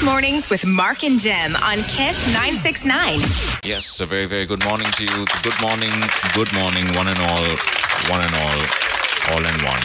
Kiss Mornings with Mark and Jem on Kiss 969. Yes, a very, very good morning to you. Good morning, good morning, one and all, one and all, all and one,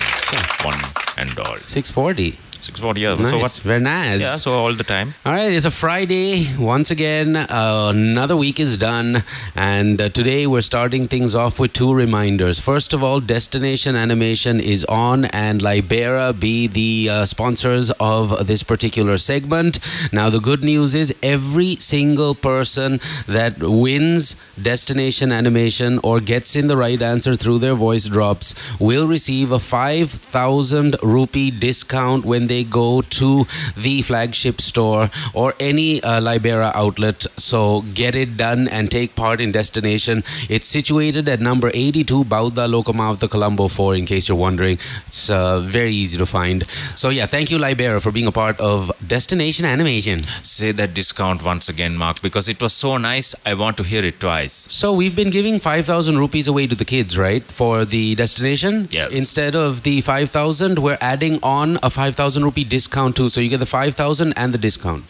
one and all. 640. 640, yeah. Nice. So what? Very nice. Yeah, so all the time. All right, it's a Friday. Once again, uh, another week is done. And uh, today we're starting things off with two reminders. First of all, Destination Animation is on, and Libera be the uh, sponsors of this particular segment. Now, the good news is every single person that wins Destination Animation or gets in the right answer through their voice drops will receive a 5,000 rupee discount when they go to the flagship store or any uh, Libera outlet. So get it done and take part in Destination. It's situated at number 82 Bauddhaloka Mawatha Colombo 4, in case you're wondering. It's uh, very easy to find. So, yeah, thank you, Libera, for being a part of Destination Animation. Say that discount once again, Mark, because it was so nice. I want to hear it twice. So we've been giving 5,000 rupees away to the kids, right? For the destination? Yes. Instead of the 5,000, we're adding on a 5,000 rupee discount too. So you get the 5,000 and the discount.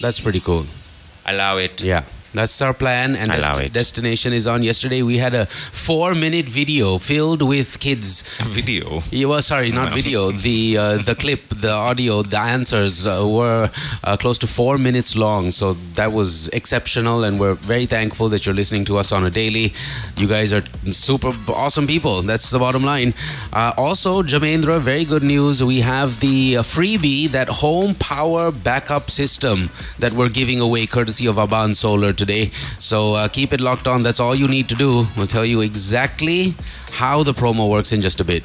That's pretty cool. Allow it. Yeah. That's our plan, and dest- destination is on. Yesterday, we had a four-minute video filled with kids. Video. Yeah, well, sorry, not video. The uh, the clip, the audio, the answers uh, were uh, close to four minutes long. So that was exceptional, and we're very thankful that you're listening to us on a daily. You guys are super awesome people. That's the bottom line. Uh, also, Jamendra, very good news. We have the uh, freebie, that home power backup system that we're giving away, courtesy of Abans Solar today. So uh, keep it locked on. That's all you need to do. We'll tell you exactly how the promo works in just a bit.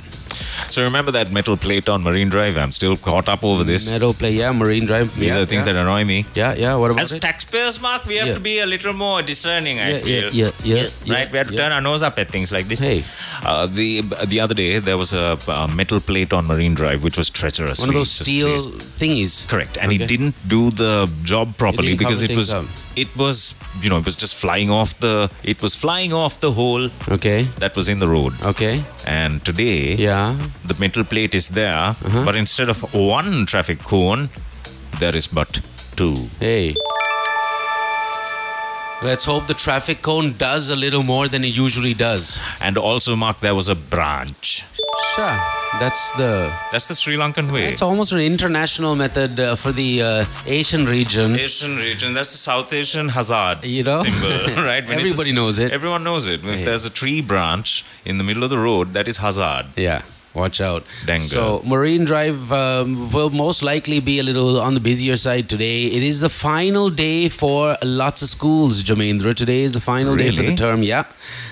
So remember that metal plate on Marine Drive? I'm still caught up over this. Meadow play, yeah, Marine Drive. These yeah, are the things yeah. that annoy me. Yeah, yeah. What about As it? taxpayers, Mark, we have Yeah. to be a little more discerning. I Yeah, feel. yeah, yeah, yeah, yeah, right. We have to yeah. turn our nose up at things like this. Hey. uh, the the other day there was a, uh metal plate on Marine Drive which was treacherous. One of those steel thingies. Correct, and Okay. it didn't do the job properly didn't because it was things it was you know it was just flying off the it was flying off the hole Okay. that was in the road. Okay. And today, Yeah. the metal plate is there, Uh-huh. but instead of one traffic cone, there is but two. Hey. Let's hope the traffic cone does a little more than it usually does. And also, Mark, there was a branch. Sure. That's the. That's the Sri Lankan way. It's almost an international method uh, for the uh, Asian region. Asian region. That's the South Asian hazard You know? symbol, right? When Everybody knows it. Everyone knows it. If Yeah. there's a tree branch in the middle of the road, that is hazard. Yeah, watch out. Danger. So, Marine Drive um, will most likely be a little on the busier side today. It is the final day for lots of schools, Jamendra. Today is the final day for the term. Yeah.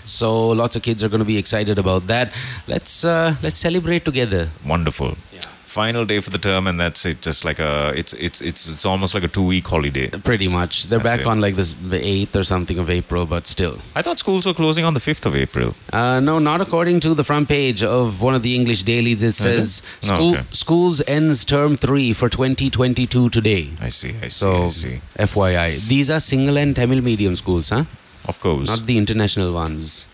So, lots of kids are going to be excited about that. Let's uh, let's celebrate together. Wonderful. Yeah. Final day for the term, and that's it. Just like a, it's it's it's it's almost like a two week holiday. Pretty much. They're That's back it. on like this the 8th or something of April, but still. I thought schools were closing on the fifth of April. Uh, no, not according to the front page of one of the English dailies. It says Oh, school, okay. schools ends term 3 for 2022 today. I see. I see. So, I see. FYI, these are Sinhala and Tamil medium schools, huh? Of course. Not the international ones.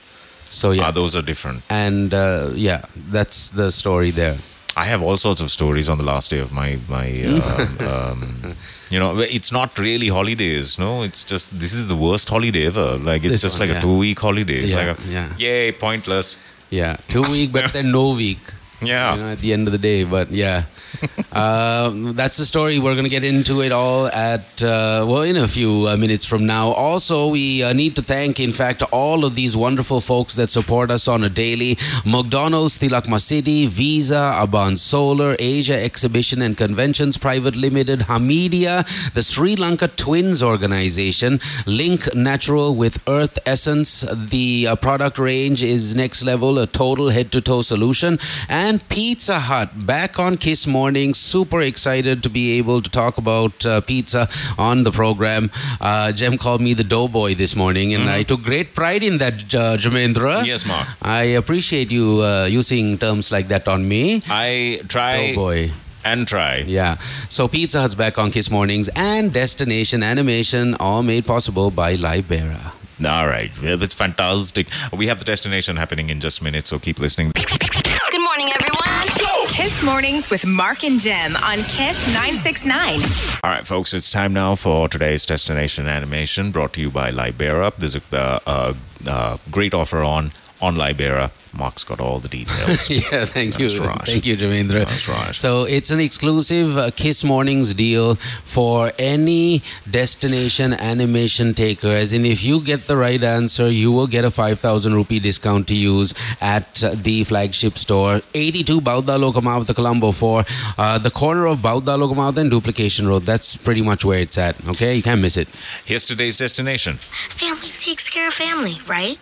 So yeah, Ah, those are different. and uh, yeah, that's the story there. I have all sorts of stories on the last day of my my. Um, um, you know, it's not really holidays. No, it's just this is the worst holiday ever. Like it's This just one, like yeah. a two week holiday. It's Yeah, like a, yeah. yay, pointless. Yeah, two week, but then no week. Yeah. you know, at the end of the day. But yeah, um, that's the story. We're gonna get into it all at uh, well in a few uh, minutes from now. Also, we uh, need to thank, in fact, all of these wonderful folks that support us on a daily: McDonald's, Tilakma City, Visa, Abans Solar, Asia Exhibition and Conventions Private Limited, Hameedia, the Sri Lanka Twins Organization, Link Natural with Earth Essence. The uh, product range is next level, a total head-to-toe solution, and Pizza Hut back on Kiss Morning. Super excited to be able to talk about uh, pizza on the program. Uh, Jem called me the doughboy this morning, and I took great pride in that, uh, Jamendra. Yes, Mark. I appreciate you uh, using terms like that on me. I try Doughboy. and try. Yeah. So Pizza Hut's back on Kiss Mornings and Destination Animation, all made possible by Libera. All right, well, that's fantastic. We have the destination happening in just minutes, so keep listening. Good morning, everyone. Kiss Mornings with Mark and Jem on Kiss 969. All right, folks, it's time now for today's destination animation brought to you by Libera. There's a, uh, uh, great offer on on Libera. Mark's got all the details. yeah, thank you. Right. Thank you, Jamendra. That's right. So it's an exclusive uh, Kiss Mornings deal for any destination animation taker. As in, if you get the right answer, you will get a 5,000 rupee discount to use at uh, the flagship store, 82 Bauddhaloka Mawatha, Colombo, for uh, the corner of Bauddhaloka Mawatha and Duplication Road. That's pretty much where it's at. Okay, you can't miss it. Here's today's destination. Family takes care of family, right?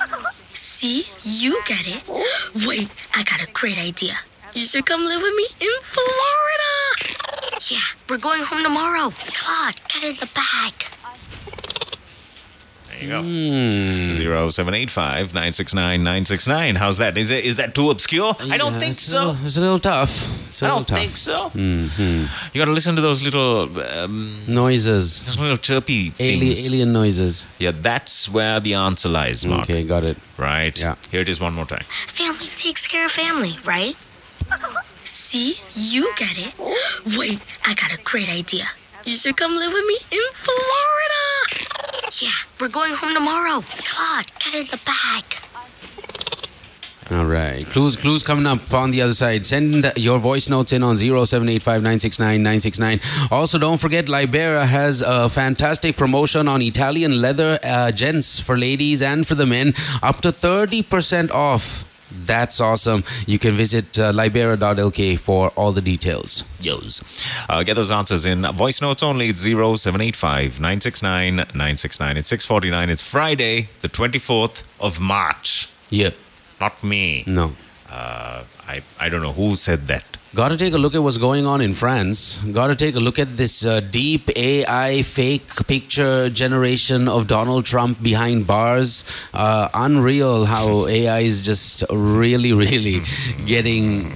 See, you get it. Wait, I got a great idea. You should come live with me in Florida. Yeah, we're going home tomorrow. Come on, get in the bag. There you go. Hmm. Zero seven eight five nine six nine nine six nine. How's that? Is it is that too obscure? I don't think it's so. little- it's a little tough. It's a I little don't tough. think so. Mhm. You got to listen to those little, um, Noises. those little chirpy Alien, things. alien noises. Yeah, that's where the answer lies, Mark. Okay, got it. Right. Yeah. Here it is one more time. Family takes care of family, right? See, you get it. Wait, I got a great idea. You should come live with me in Florida. Yeah, we're going home tomorrow. On, get in the bag. All right. Clues clues coming up on the other side. Send your voice notes in on 0785969969. Also, don't forget Libera has a fantastic promotion on Italian leather uh, gents for ladies and for the men. Up to 30% off. That's awesome. You can visit uh, libera.lk for all the details. Yos. Uh, get those answers in voice notes only. It's 0785 969 969. It's 649. It's Friday, the 24th of March. Yeah. Not me. No. Uh, I, I don't know who said that. Got to take a look at what's going on in France. Got to take a look at this uh, deep AI fake picture generation of Donald Trump behind bars. Uh, unreal how AI is just really, really getting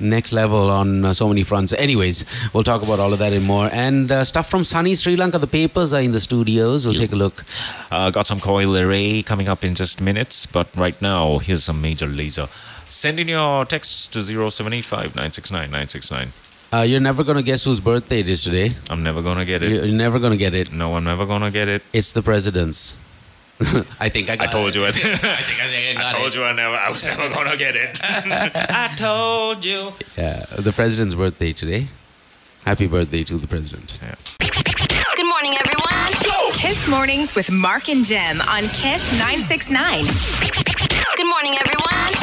next level on uh, so many fronts. Anyways, we'll talk about all of that and more. And uh, stuff from sunny Sri Lanka. The papers are in the studios. We'll take a look. Uh, got some coil array coming up in just minutes, but right now, here's some Major Lazer. Send in your texts to 0785 969 969. Uh, you're never going to guess whose birthday it is today. I'm never gonna get it. You're never going to get it. No, I'm never gonna get it. It's the president's. I think I I told it. you. I, I think I got I told it. you I never. I was never gonna get it. I told you. Yeah, the president's birthday today. Happy birthday to the president. Good morning, everyone. Kiss Mornings with Mark and Jem on Kiss 969. Good morning, everyone.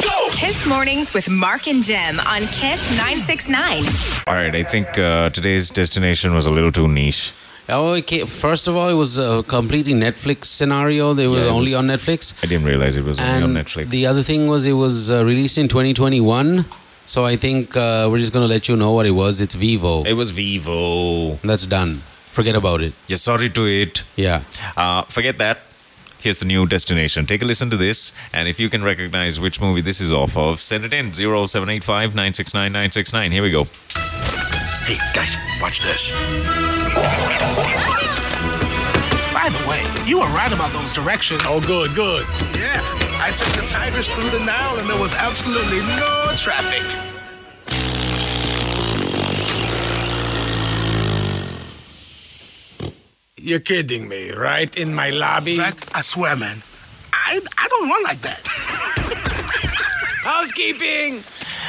Kiss Mornings with Mark and Jem on Kiss 969. All right. I think uh, today's destination was a little too niche. Oh, okay. First of all, it was a completely Netflix scenario. They were Yeah, only was- on Netflix. I didn't realize it was only on Netflix. the other thing was, it was uh, released in 2021. So I think uh, we're just going to let you know what it was. It's Vivo. it was Vivo. That's done. Forget about it. You're sorry to it. Yeah. Uh, forget that. Here's the new destination. Take a listen to this, and if you can recognize which movie this is off of, send it in 0785 969 969. Here we go. Hey, guys, watch this. By the way, you were right about those directions. Oh, good, good. Yeah, I took the Tigers through the Nile and there was absolutely no traffic. You're kidding me, right? In my lobby? Zach, I swear, man, I, I don't run like that. Housekeeping!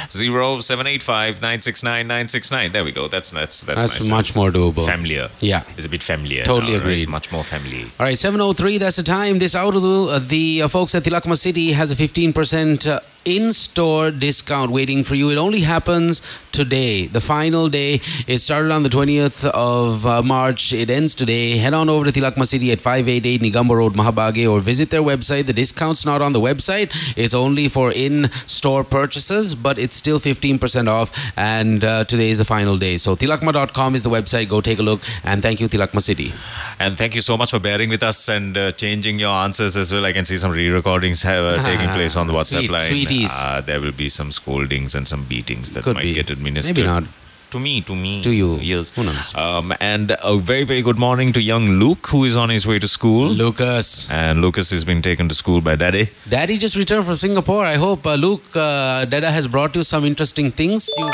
0785 969 969. There we go. That's that's that's, That's nice. much more doable. familiar. Yeah. It's a bit familiar. Totally now, right? It's much more familiar. All right, 703, that's the time. This out of the, uh, the uh, folks at Tilakma City has a 15% uh, in-store discount waiting for you. It only happens today, the final day. It started on the 20th of uh, March. It ends today. Head on over to Tilakma City at 588 Negombo Road, Mahabage, or visit their website. The discount's not on the website. It's only for in-store purchases, but it's still 15% off. And uh, today is the final day. So tilakma.com is the website. Go take a look. And thank you, Tilakma City. And thank you so much for bearing with us and uh, changing your answers as well. I can see some re-recordings have, uh, taking place on the WhatsApp Sweet- line. Sweeties. Uh, there will be some scoldings and some beatings that Could might be. get administered. Maybe not. To me, to me. To you. Yes. Who knows? Um, and a very, very good morning to young Luke, who is on his way to school. Lucas. And Lucas has been taken to school by daddy. Daddy just returned from Singapore. I hope uh, Luke, uh, Dada has brought you some interesting things. You,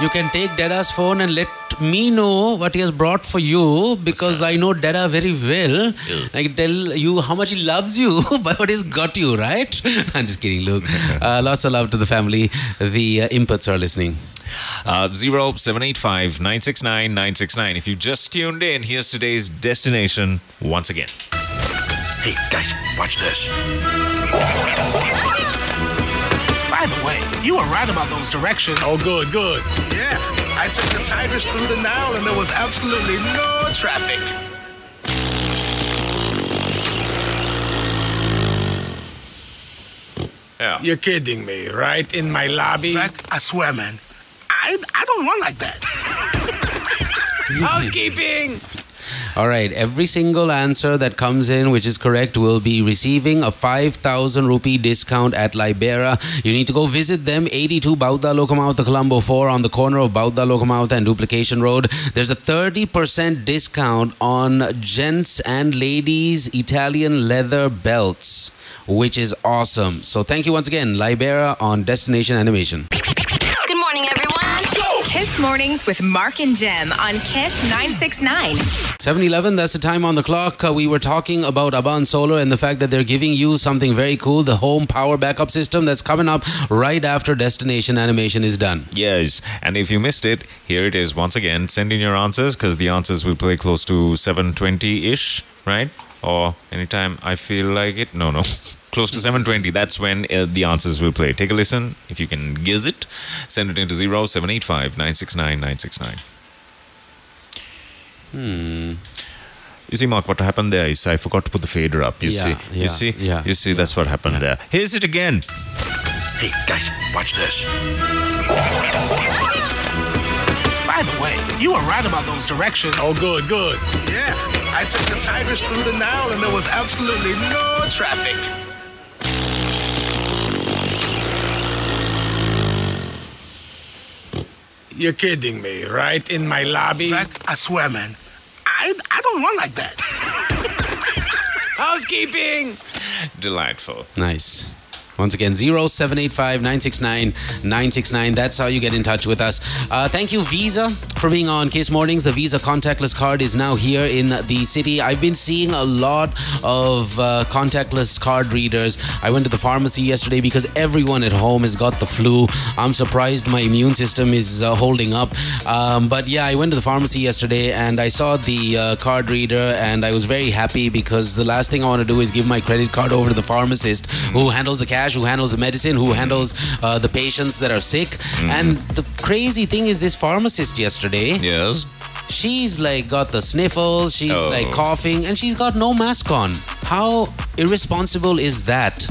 you can take Dada's phone and let me know what he has brought for you because I know Dada very well. I can tell you how much he loves you by what he's got you, right? I'm just kidding, Luke. Uh, lots of love to the family. The uh, inputs are listening. Uh, 0785 969 969. If you just tuned in, here's today's destination once again. Hey, guys, watch this. By the way, you were right about those directions. Oh, good, good. Yeah, I took the Tigers through the Nile and there was absolutely no traffic. Yeah. You're kidding me, right? In my lobby? Zach, I swear, man, I, I don't run like that. Housekeeping! All right, every single answer that comes in which is correct will be receiving a 5000 rupee discount at Libera. You need to go visit them 82 Bauddhaloka Mawatha Colombo 4 on the corner of Bauddhaloka Mawatha and Duplication Road. There's a 30% discount on gents and ladies Italian leather belts, which is awesome. So thank you once again, Libera on Destination Animation. Good morning, everyone. Kiss Mornings with Mark and Jem on Kiss 969. 7-Eleven, that's the time on the clock. Uh, we were talking about Abans Solar and the fact that they're giving you something very cool, the home power backup system that's coming up right after destination animation is done. Yes, and if you missed it, here it is once again. Send in your answers because the answers will play close to 720 ish, right? Or anytime I feel like it. No, no. close to 720. That's when uh, the answers will play. Take a listen. If you can guess it, send it into 0785 969 969. Hmm. You see, Mark, what happened there is I forgot to put the fader up. You Yeah, see, yeah, you see, yeah, you see. yeah, That's what happened yeah. there. Here's it again. Hey, guys, watch this. By the way, you were right about those directions. Oh, good, good. Yeah, I took the Tigers through the Nile and there was absolutely no traffic. You're kidding me, right? In my lobby? Zach, I swear, man, I, I don't run like that. Housekeeping! Delightful. Nice. Once again, 0785 969 969. That's how you get in touch with us. Uh, thank you, Visa, for being on Kiss Mornings. The Visa contactless card is now here in the city. I've been seeing a lot of uh, contactless card readers. I went to the pharmacy yesterday because everyone at home has got the flu. I'm surprised my immune system is uh, holding up. Um, but yeah, I went to the pharmacy yesterday and I saw the uh, card reader and I was very happy because the last thing I want to do is give my credit card over to the pharmacist who handles the cash, who handles the medicine, who handles uh, the patients that are sick. And the crazy thing is, this pharmacist yesterday, Yes. she's like got the sniffles, she's Oh. like coughing, and she's got no mask on. How irresponsible is that?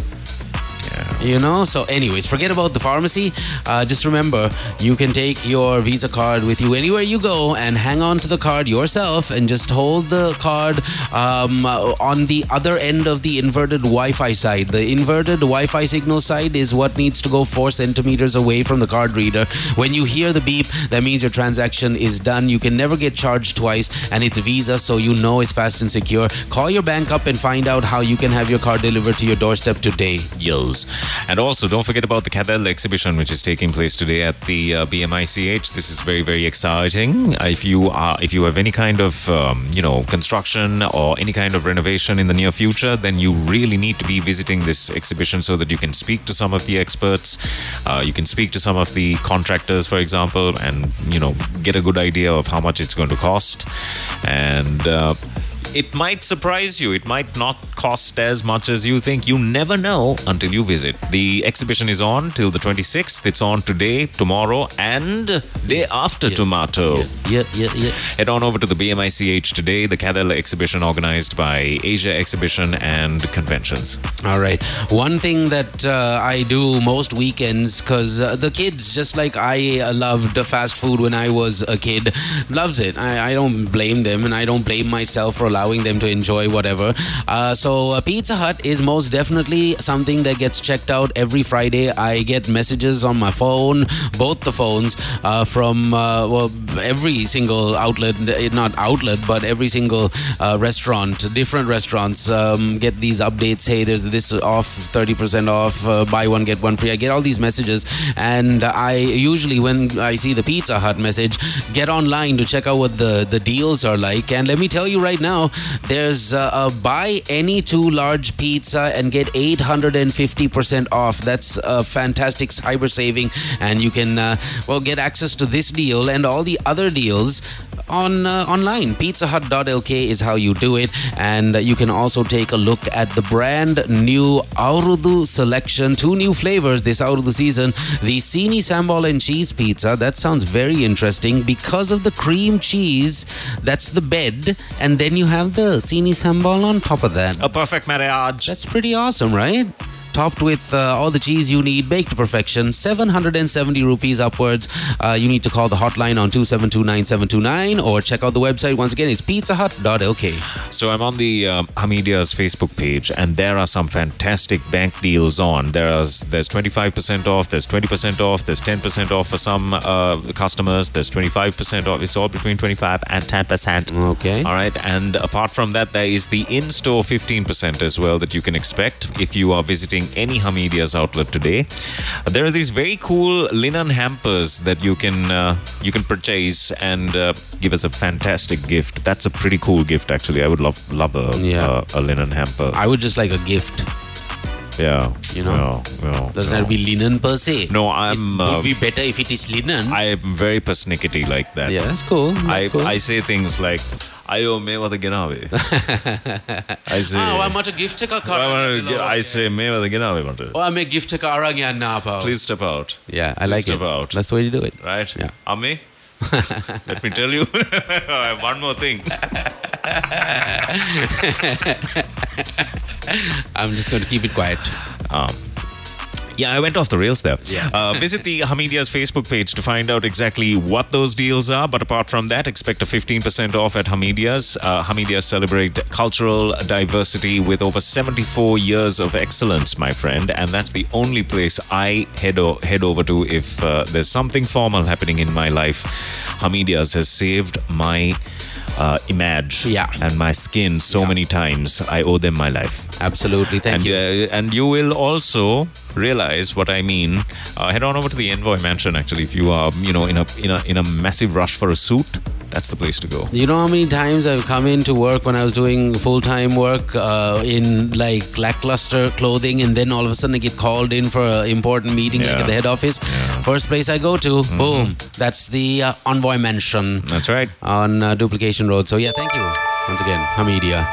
You know, so anyways, forget about the pharmacy. Uh, just remember, you can take your Visa card with you anywhere you go and hang on to the card yourself and just hold the card um, on the other end of the inverted Wi Fi side. The inverted Wi Fi signal side is what needs to go four centimeters away from the card reader. When you hear the beep, that means your transaction is done. You can never get charged twice, and it's Visa, so you know it's fast and secure. Call your bank up and find out how you can have your card delivered to your doorstep today. Yos. And also, don't forget about the Cadell exhibition, which is taking place today at the uh, BMICH. This is very, very exciting. If you are, if you have any kind of, um, you know, construction or any kind of renovation in the near future, then you really need to be visiting this exhibition so that you can speak to some of the experts. Uh, you can speak to some of the contractors, for example, and you know, get a good idea of how much it's going to cost. And uh, it might surprise you. It might not cost as much as you think. You never know until you visit. The exhibition is on till the 26th. It's on today, tomorrow, and day after tomato. Yeah, yeah, yeah. Head on over to the BMICH today, the Cadell exhibition organized by Asia Exhibition and Conventions. All right. One thing that uh, I do most weekends, because uh, the kids, just like I uh, loved fast food when I was a kid, loves it. I, I don't blame them, and I don't blame myself for allowing them to enjoy whatever. Uh, so uh, Pizza Hut is most definitely something that gets checked out every Friday. I get messages on my phone, both the phones, uh, from uh, well every single outlet, not outlet, but every single uh, restaurant, different restaurants um, get these updates. Hey, there's this off, thirty percent off, uh, buy one get one free. I get all these messages, and I usually when I see the Pizza Hut message, get online to check out what the the deals are like. And let me tell you right now, there's uh, a buy any two large pizza and get 850% off. That's a fantastic cyber saving, and you can uh, well get access to this deal and all the other deals on uh, online. PizzaHut.lk is how you do it, and you can also take a look at the brand new Aurudu selection. Two new flavors this Aurudu season: the Sini Sambal and cheese pizza. That sounds very interesting because of the cream cheese. That's the bed, and then you have the Sini Sambal on top of that. A perfect marriage. That's pretty awesome, right? Topped with uh, all the cheese you need, baked to perfection, 770 rupees upwards. Uh, you need to call the hotline on 2729729 or check out the website. Once again, it's pizzahut.lk. So I'm on the um, Hameedia's Facebook page, and there are some fantastic bank deals on. There's there's 25% off, there's 20% off, there's 10% off for some uh, customers, there's 25% off. It's all between 25 and 10%. Okay. All right, and apart from that, there is the in-store 15% as well that you can expect if you are visiting any Hameedia's outlet today. There are these very cool linen hampers that you can uh, you can purchase and uh, give us a fantastic gift. That's a pretty cool gift, actually. I would love love a Yeah. a, a linen hamper. I would just like a gift. yeah, You know? no, no, Doesn't no. have to be linen per se. No, I'm. It Uh, would be better if it is linen. I'm very persnickety like that. yeah, that's cool. That's I cool. I say things like, "Ayo, me wada ginawe." I say. Ah, why mata gift ka I, wanna- I say, me wada ginawe mata. Oh, I make gift ka arang yan na. Please step out. Yeah, I like step it. out. That's the way to do it. Right? Yeah. Ame, let me tell you one more thing. I'm just going to keep it quiet. Yeah, I went off the rails there. Yeah. Uh, visit the Hameedia's Facebook page to find out exactly what those deals are. But apart from that, expect a 15% off at Hameedia's. Uh, Hameedia's celebrate cultural diversity with over 74 years of excellence, my friend. And that's the only place I head, o- head over to if uh, there's something formal happening in my life. Hameedia's has saved my uh, image Yeah. and my skin so Yeah. many times. I owe them my life Absolutely. Thank and you. Uh, and you will also realize what I mean. Uh, head on over to the Envoy Mansion. Actually, if you are you know in a in a in a massive rush for a suit, that's the place to go. You know how many times I've come into work when I was doing full time work uh, in like lackluster clothing, and then all of a sudden I get called in for an important meeting like at the head office. First place I go to, boom, that's the uh, Envoy Mansion That's right. on uh, Duplication Road. So yeah, thank you once again, Hameedia,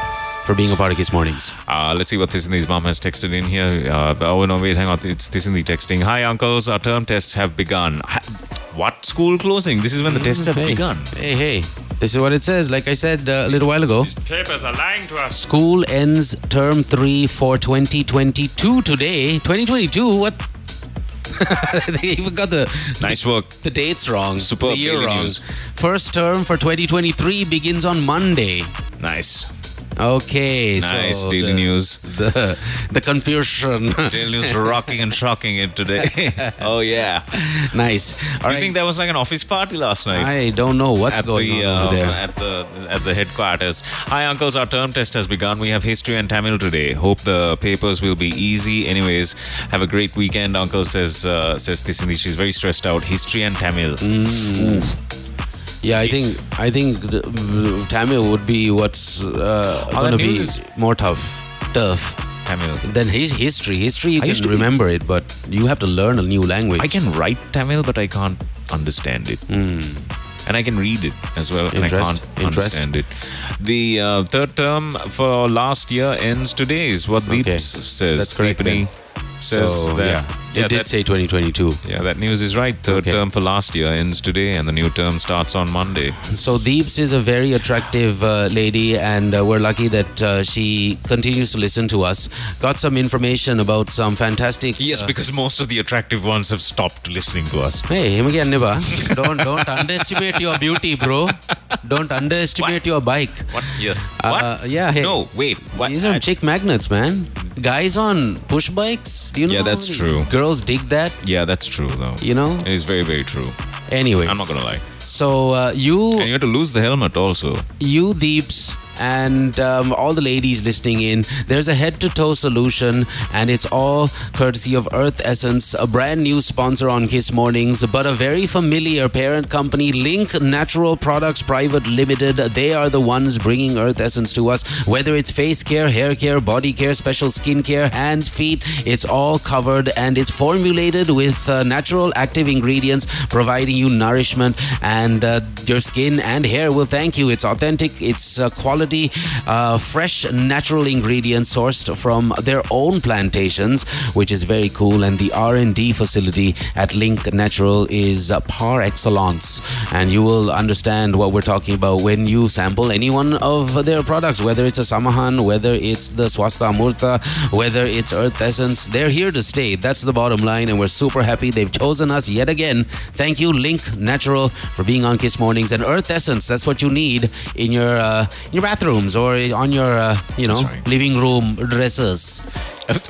for being a part of Kiss Mornings. Uh, let's see what this Disney's mom has texted in here. Uh, oh no, wait, hang on. It's this in the texting. Hi, uncles. Our term tests have begun. Ha- what school closing? This is when the tests have hey, begun. Hey, hey, this is what it says. Like I said uh, a little while ago. Papers are lying to us. School ends term three for 2022 today. 2022? What? they even got the Nice work. the dates wrong. Superb the year wrong. news. First term for 2023 begins on Monday. Nice. Okay, Nice so daily the, news. The the confusion. Daily news rocking and shocking it today. oh yeah. nice. All Do right. you think there was like an office party last night? I don't know what's at going the, on over um, there. at the at the headquarters. Hi, uncles. Our term test has begun. We have history and Tamil today. Hope the papers will be easy. Anyways, have a great weekend. Uncle says uh, says this and this. She's very stressed out. History and Tamil. Mm. Yeah, I think I think the, Tamil would be what's uh, to be more tough, tough. Tamil. than his history. History you I used can to be- remember it, but you have to learn a new language. I can write Tamil, but I can't understand it. And I can read it as well, and I. Can't Interest. understand it. The uh, third term for last year ends today, is what Deep Okay. says. That's correct says so that. yeah, it did that- say 2022. Yeah, that news is right. Third Okay. term for last year ends today, and the new term starts on Monday. So Deeps is a very attractive uh, lady, and uh, we're lucky that uh, she continues to listen to us. Got some information about some fantastic. Yes, uh, because most of the attractive ones have stopped listening to us. Hey, him again, Niba. don't don't underestimate your beauty, bro. Don't underestimate your bike. What? Yes. Uh, what? yeah, hey. No, wait. What? These are I- chick magnets, man. Guys on push bikes. Do you know? Yeah, that's true. Girls dig that. yeah, that's true, though. You know. It is very, very true. Anyways, I'm not gonna lie. So uh, you And you have to lose the helmet also. you Deeps and um, all the ladies listening in, there's a head to toe solution, and it's all courtesy of Earth Essence, a brand new sponsor on Kiss Mornings, but a very familiar parent company, Link Natural Products Private Limited. They are the ones bringing Earth Essence to us. Whether it's face care, hair care, body care, special skin care, hands, feet, it's all covered and it's formulated with uh, natural active ingredients, providing you nourishment, and uh, your skin and hair will thank you. It's authentic, it's uh, quality, uh, fresh, natural ingredients sourced from their own plantations, which is very cool. And the R&D facility at Link Natural is uh, par excellence, and you will understand what we're talking about when you sample any one of their products, whether it's a Samahan, whether it's the Swasta Amurta, whether it's Earth Essence. They're here to stay. That's the bottom line, and we're super happy they've chosen us yet again. Thank you, Link Natural, for being on Kiss Mornings and Earth Essence. That's what you need in your uh, in your bathrooms or on your uh, you know right. living room dressers.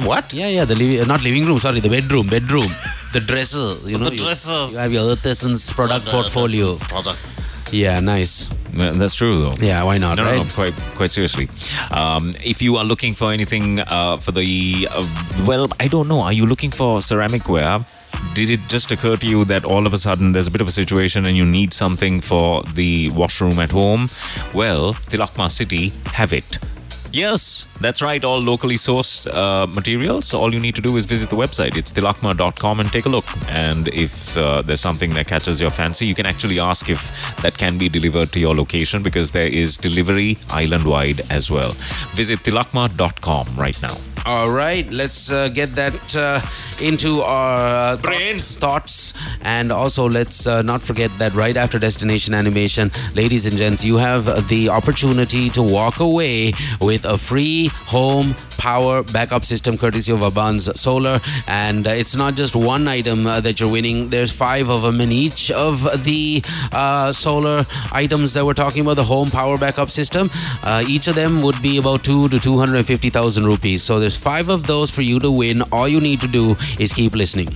what? Yeah, yeah, the li- uh, not living room. Sorry, the bedroom, bedroom, the dresser. You know, The you- dressers. You, have your Earth Essence product portfolio. Products. Yeah, nice. That's true, though. Yeah, why not? No, right? no, no, quite, quite seriously. Um, if you are looking for anything uh, for the, uh, well, I don't know. Are you looking for ceramic ware? Did it just occur to you that all of a sudden there's a bit of a situation and you need something for the washroom at home? Well, Tilakma City have it. Yes, that's right. All locally sourced uh, materials. All you need to do is visit the website. It's tilakma.com and take a look. And if uh, there's something that catches your fancy, you can actually ask if that can be delivered to your location because there is delivery island wide as well. Visit tilakma.com right now. All right, let's uh, get that uh, into our uh, Brains. thoughts, and also let's uh, not forget that right after Destination Animation, ladies and gents, you have the opportunity to walk away with a free home power backup system courtesy of Abans Solar, and uh, it's not just one item uh, that you're winning. There's five of them in each of the uh, solar items that we're talking about. The home power backup system, uh, each of them would be about two to two hundred fifty thousand rupees. So there's five of those for you to win. All you need to do is keep listening.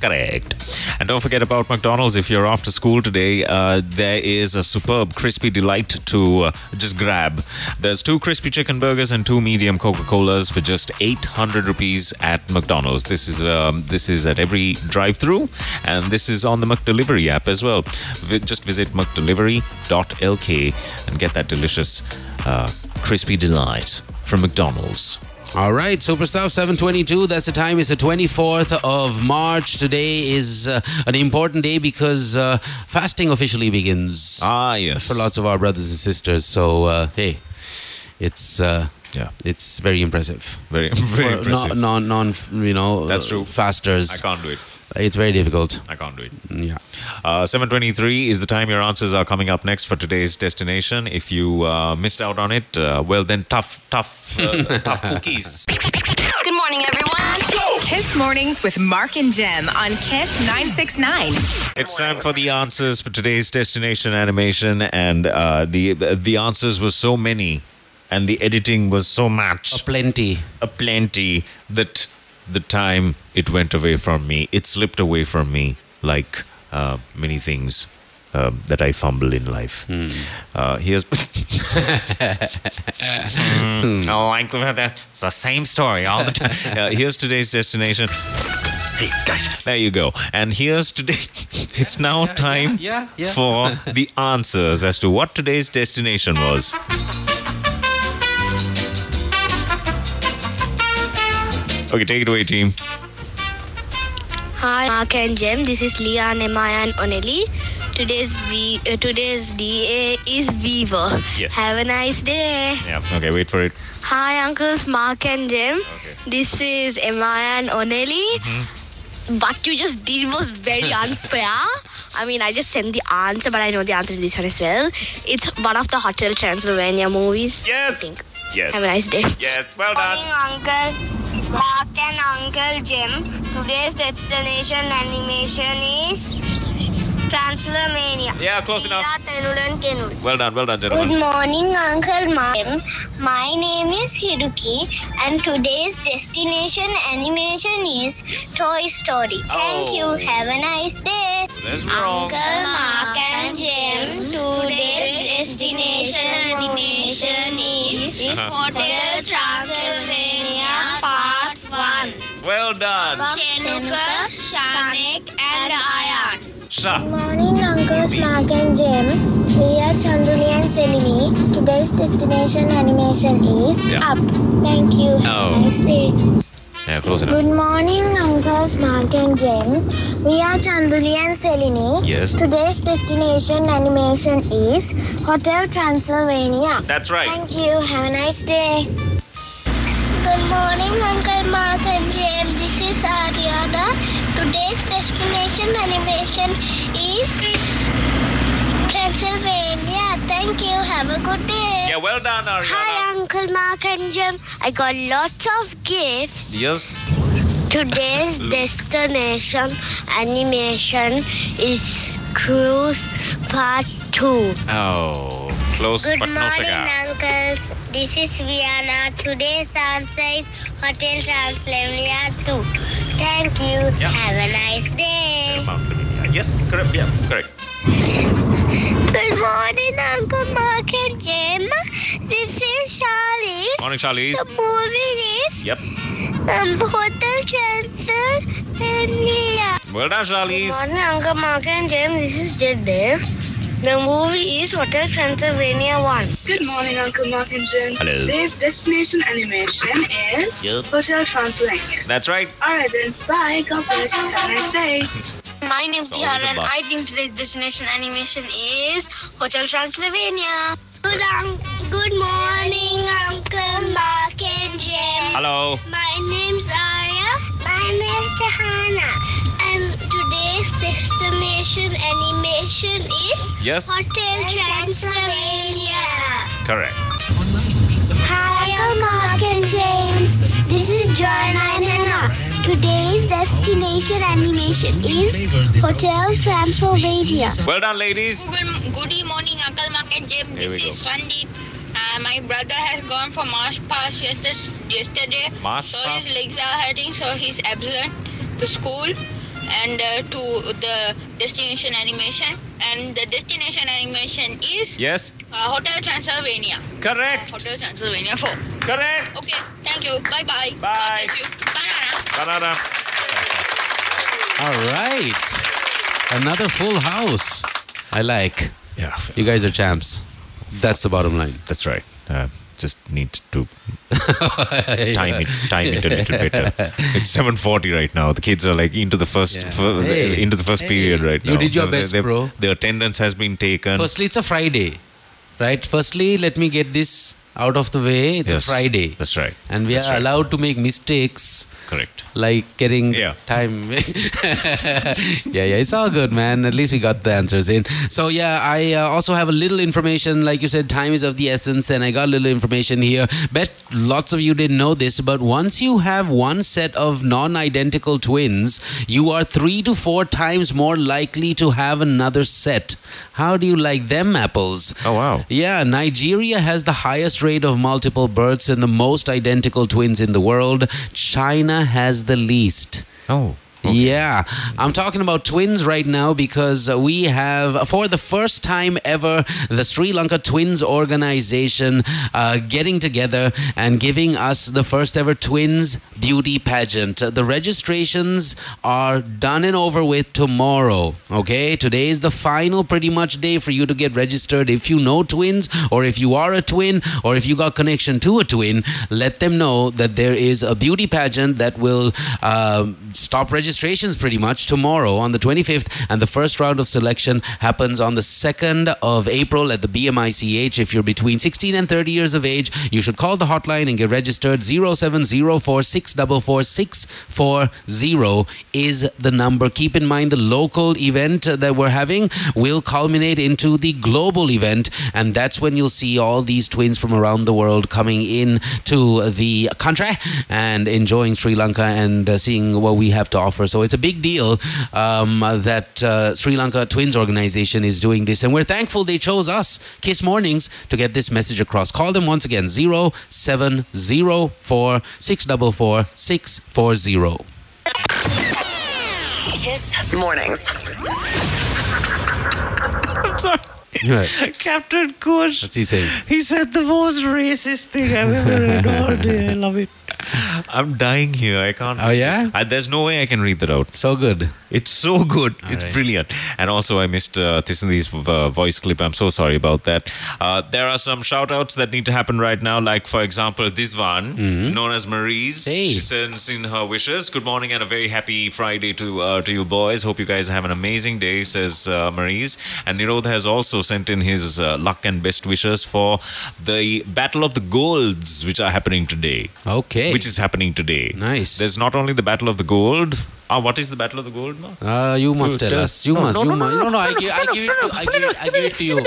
Correct. And don't forget about McDonald's. If you're to school today, uh, there is a superb crispy delight to uh, just grab. There's two crispy chicken burgers and two medium Coca Colas for just 800 rupees at McDonald's. This is um, this is at every drive-through, and this is on the McDelivery app as well. Vi- just visit McDelivery.lk and get that delicious uh, crispy delight from McDonald's. All right, Super Stuff 722. That's the time. It's the 24th of March. Today is uh, an important day because uh, fasting officially begins Ah, yes. for lots of our brothers and sisters. So, uh, hey, it's uh, Yeah. it's very impressive. Very, very For impressive. Non, non, non, you know, That's true. Fasters. I can't do it. It's very difficult. I can't do it. Yeah. Uh, 723 is the time your answers are coming up next for today's destination. If you uh, missed out on it, uh, well, then tough, tough, uh, tough cookies. Good morning, everyone. Kiss Mornings with Mark and Jem on Kiss 969. It's time for the answers for today's destination animation, and uh, the the answers were so many, and the editing was so much, a Plenty. a plenty that the time it went away from me, it slipped away from me like uh, many things. Uh, that I fumble in life. Uh, here's. Hmm. Oh, I that. It's the same story all the time. Uh, here's today's destination. Hey, guys, There you go. And here's today. It's now time yeah, yeah. for the answers as to what today's destination was. Okay, take it away, team. Hi, Mark and Jem. This is Leon, Emma, and Oneli. Today's v- uh, today's DA is Vivo. Yes. Have a nice day. Yeah. Okay, wait for it. Hi, uncles Mark and Jem. Okay. This is Emma and Oneli. What you just did was very unfair. I mean, I just sent the answer, but I know the answer to this one as well. It's one of the Hotel Transylvania movies. I Yes. think. Yes. Have a nice day. Yes. Well done. morning, Uncle Mark and Uncle Jim. Today's destination animation is Transylvania. Yeah, close enough. Mira, Tenulan Kenul. Well done, well done, Good morning, Uncle Martin. My name is Hiruki, and today's destination animation is Toy Story. Thank Oh. you. Have a nice day. That's wrong. Uncle Mark and Jim, today's destination animation is, is Uh-huh. Hotel Transylvania Part 1. Well done. Chenuka, and Sha. Morning, Uncles Mark and Jim. We are Chanduli and Selini. Today's destination animation is Yeah. Up. Thank you. Have Oh. a nice day. Yeah, close enough. Good morning, Uncles Mark and Jim. We are Chanduli and Selini. Yes. Today's destination animation is Hotel Transylvania. That's right. Thank you. Have a nice day. Good morning, Uncle Mark and Jim. This is Ariana. Today's destination animation is Transylvania. Thank you. Have a good day. Yeah, well done, Ariana. Hi, Uncle Mark and Jim. I got lots of gifts. Yes. Today's destination animation is Cruise Part 2. Oh, close Good but no morning, cigar. uncles. This is Viana. Today's answer is Hotel Transylvania 2. Thank you. Yeah. Have a nice day. Yes, correct. Yeah, correct. Good morning, Uncle Mark and Jim. This is Charlie. Morning, Charlize. The movie is Yep. um, Hotel Transylvania. Well done, Good morning, Uncle Mark and Jim. This is Jaddev. The movie is Hotel Transylvania 1. Good morning, Uncle Mark and Jim. Hello. Today's destination animation is Yep. Hotel Transylvania. That's right. All right then. Bye. God bless. Have a nice day. My name's It's always Diana, and. I think today's destination animation is Hotel Transylvania. Good, un- good morning, Uncle Mark and Jim. Hello. My name's Arya. My name's Tahana. And today's destination animation is Yes. Hotel Transylvania. Correct. Hi, Uncle Mark and James. This is Joanna and Hannah. Today's destination animation is Hotel Transylvania. Well done, ladies. Good, good morning, Uncle Mark and Jim. Here This is go. Randeep. Uh, my brother has gone for march past yesterday, yesterday. March so past? his legs are hurting, so he's absent to school and uh, to the destination animation. And the destination animation is Yes. uh, Hotel Transylvania. Correct. Hotel Transylvania 4. Correct. Okay, thank you. Bye bye. Bye. God bless you. Banana. Banana. All right. Another full house. I like. Yeah. You guys are champs. That's the bottom line. That's right. Uh, just need to time it, time it a little bit. Uh, It's seven forty right now. The kids are like into the first, Yeah. fir- Hey. into the first Hey. period right now. You did your The- the- best, the- bro. The attendance has been taken. Firstly, it's a Friday, right? Firstly, let me get this out of the way. It's Yes, a Friday. That's right. And we That's are right. allowed to make mistakes Correct. like getting Yeah. time. yeah, yeah, it's all good, man. At least we got the answers in. So, yeah, I uh, also have a little information. Like you said, time is of the essence, and I got a little information here. Bet lots of you didn't know this, but once you have one set of non identical twins, you are three to four times more likely to have another set. How do you like them apples? Oh wow. Yeah, Nigeria has the highest rate of multiple births and the most identical twins in the world. China has the least. Oh. Yeah, I'm talking about twins right now because we have, for the first time ever, the Sri Lanka Twins organization uh, getting together and giving us the first ever twins beauty pageant. The registrations are done and over with tomorrow. Okay, today is the final pretty much day for you to get registered. If you know twins, or if you are a twin, or if you got connection to a twin, let them know that there is a beauty pageant that will uh, stop registrations pretty much tomorrow on the 25th, and the first round of selection happens on the 2nd of April at the BMICH. If you're between 16 and 30 years of age, you should call the hotline and get registered. 0704 644 640 is the number. Keep in mind the local event that we're having will culminate into the global event, and that's when you'll see all these twins from around the world coming in to the country and enjoying Sri Lanka and uh, seeing what we have to offer offer. So it's a big deal um, that uh, Sri Lanka Twins organization is doing this. And we're thankful they chose us, Kiss Mornings, to get this message across. Call them once again 0704 644 640. Kiss Mornings. I'm sorry. Right. Captain Kush. What's he saying? He said the most racist thing I've ever heard all day. I love it. I'm dying here. I can't. Oh, yeah? I, there's no way I can read that out. So good. It's so good. it's right. brilliant. And also, I missed uh, Tissandi's uh, voice clip. I'm so sorry about that. Uh, there are some shout outs that need to happen right now. Like, for example, this one, known as. Mm-hmm. Hey. She sends in her wishes. Good morning and a very happy Friday to uh, to you boys. Hope you guys have an amazing day, says uh, Maurice. And Nirod has also sent in his uh, luck and best wishes for the Battle of the Golds, which are happening today. Okay. Which is happening today. Nice. There's not only the Battle of the Gold. Ah, what is the Battle of the Gold, Mark? Uh, you must tell tell- us. You No, must. no, you no, no, No, no, I no, give, no, no, it. no, to- I give it. I give it to you.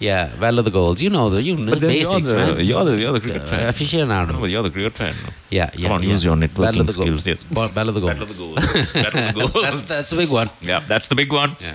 Yeah, Battle of the Goals. You know the you know But then basics, you're the, man. You're the, you're the cricket Uh, fan. aficionado. No, but you're the cricket fan. no? Yeah, yeah. Come on, yeah. use your networking Battle of the skills. Goals. Yes. Battle of the Goals. Battle of the Goals. Battle of the Goals. that's that's the big one. Yeah, that's the big one. Yeah.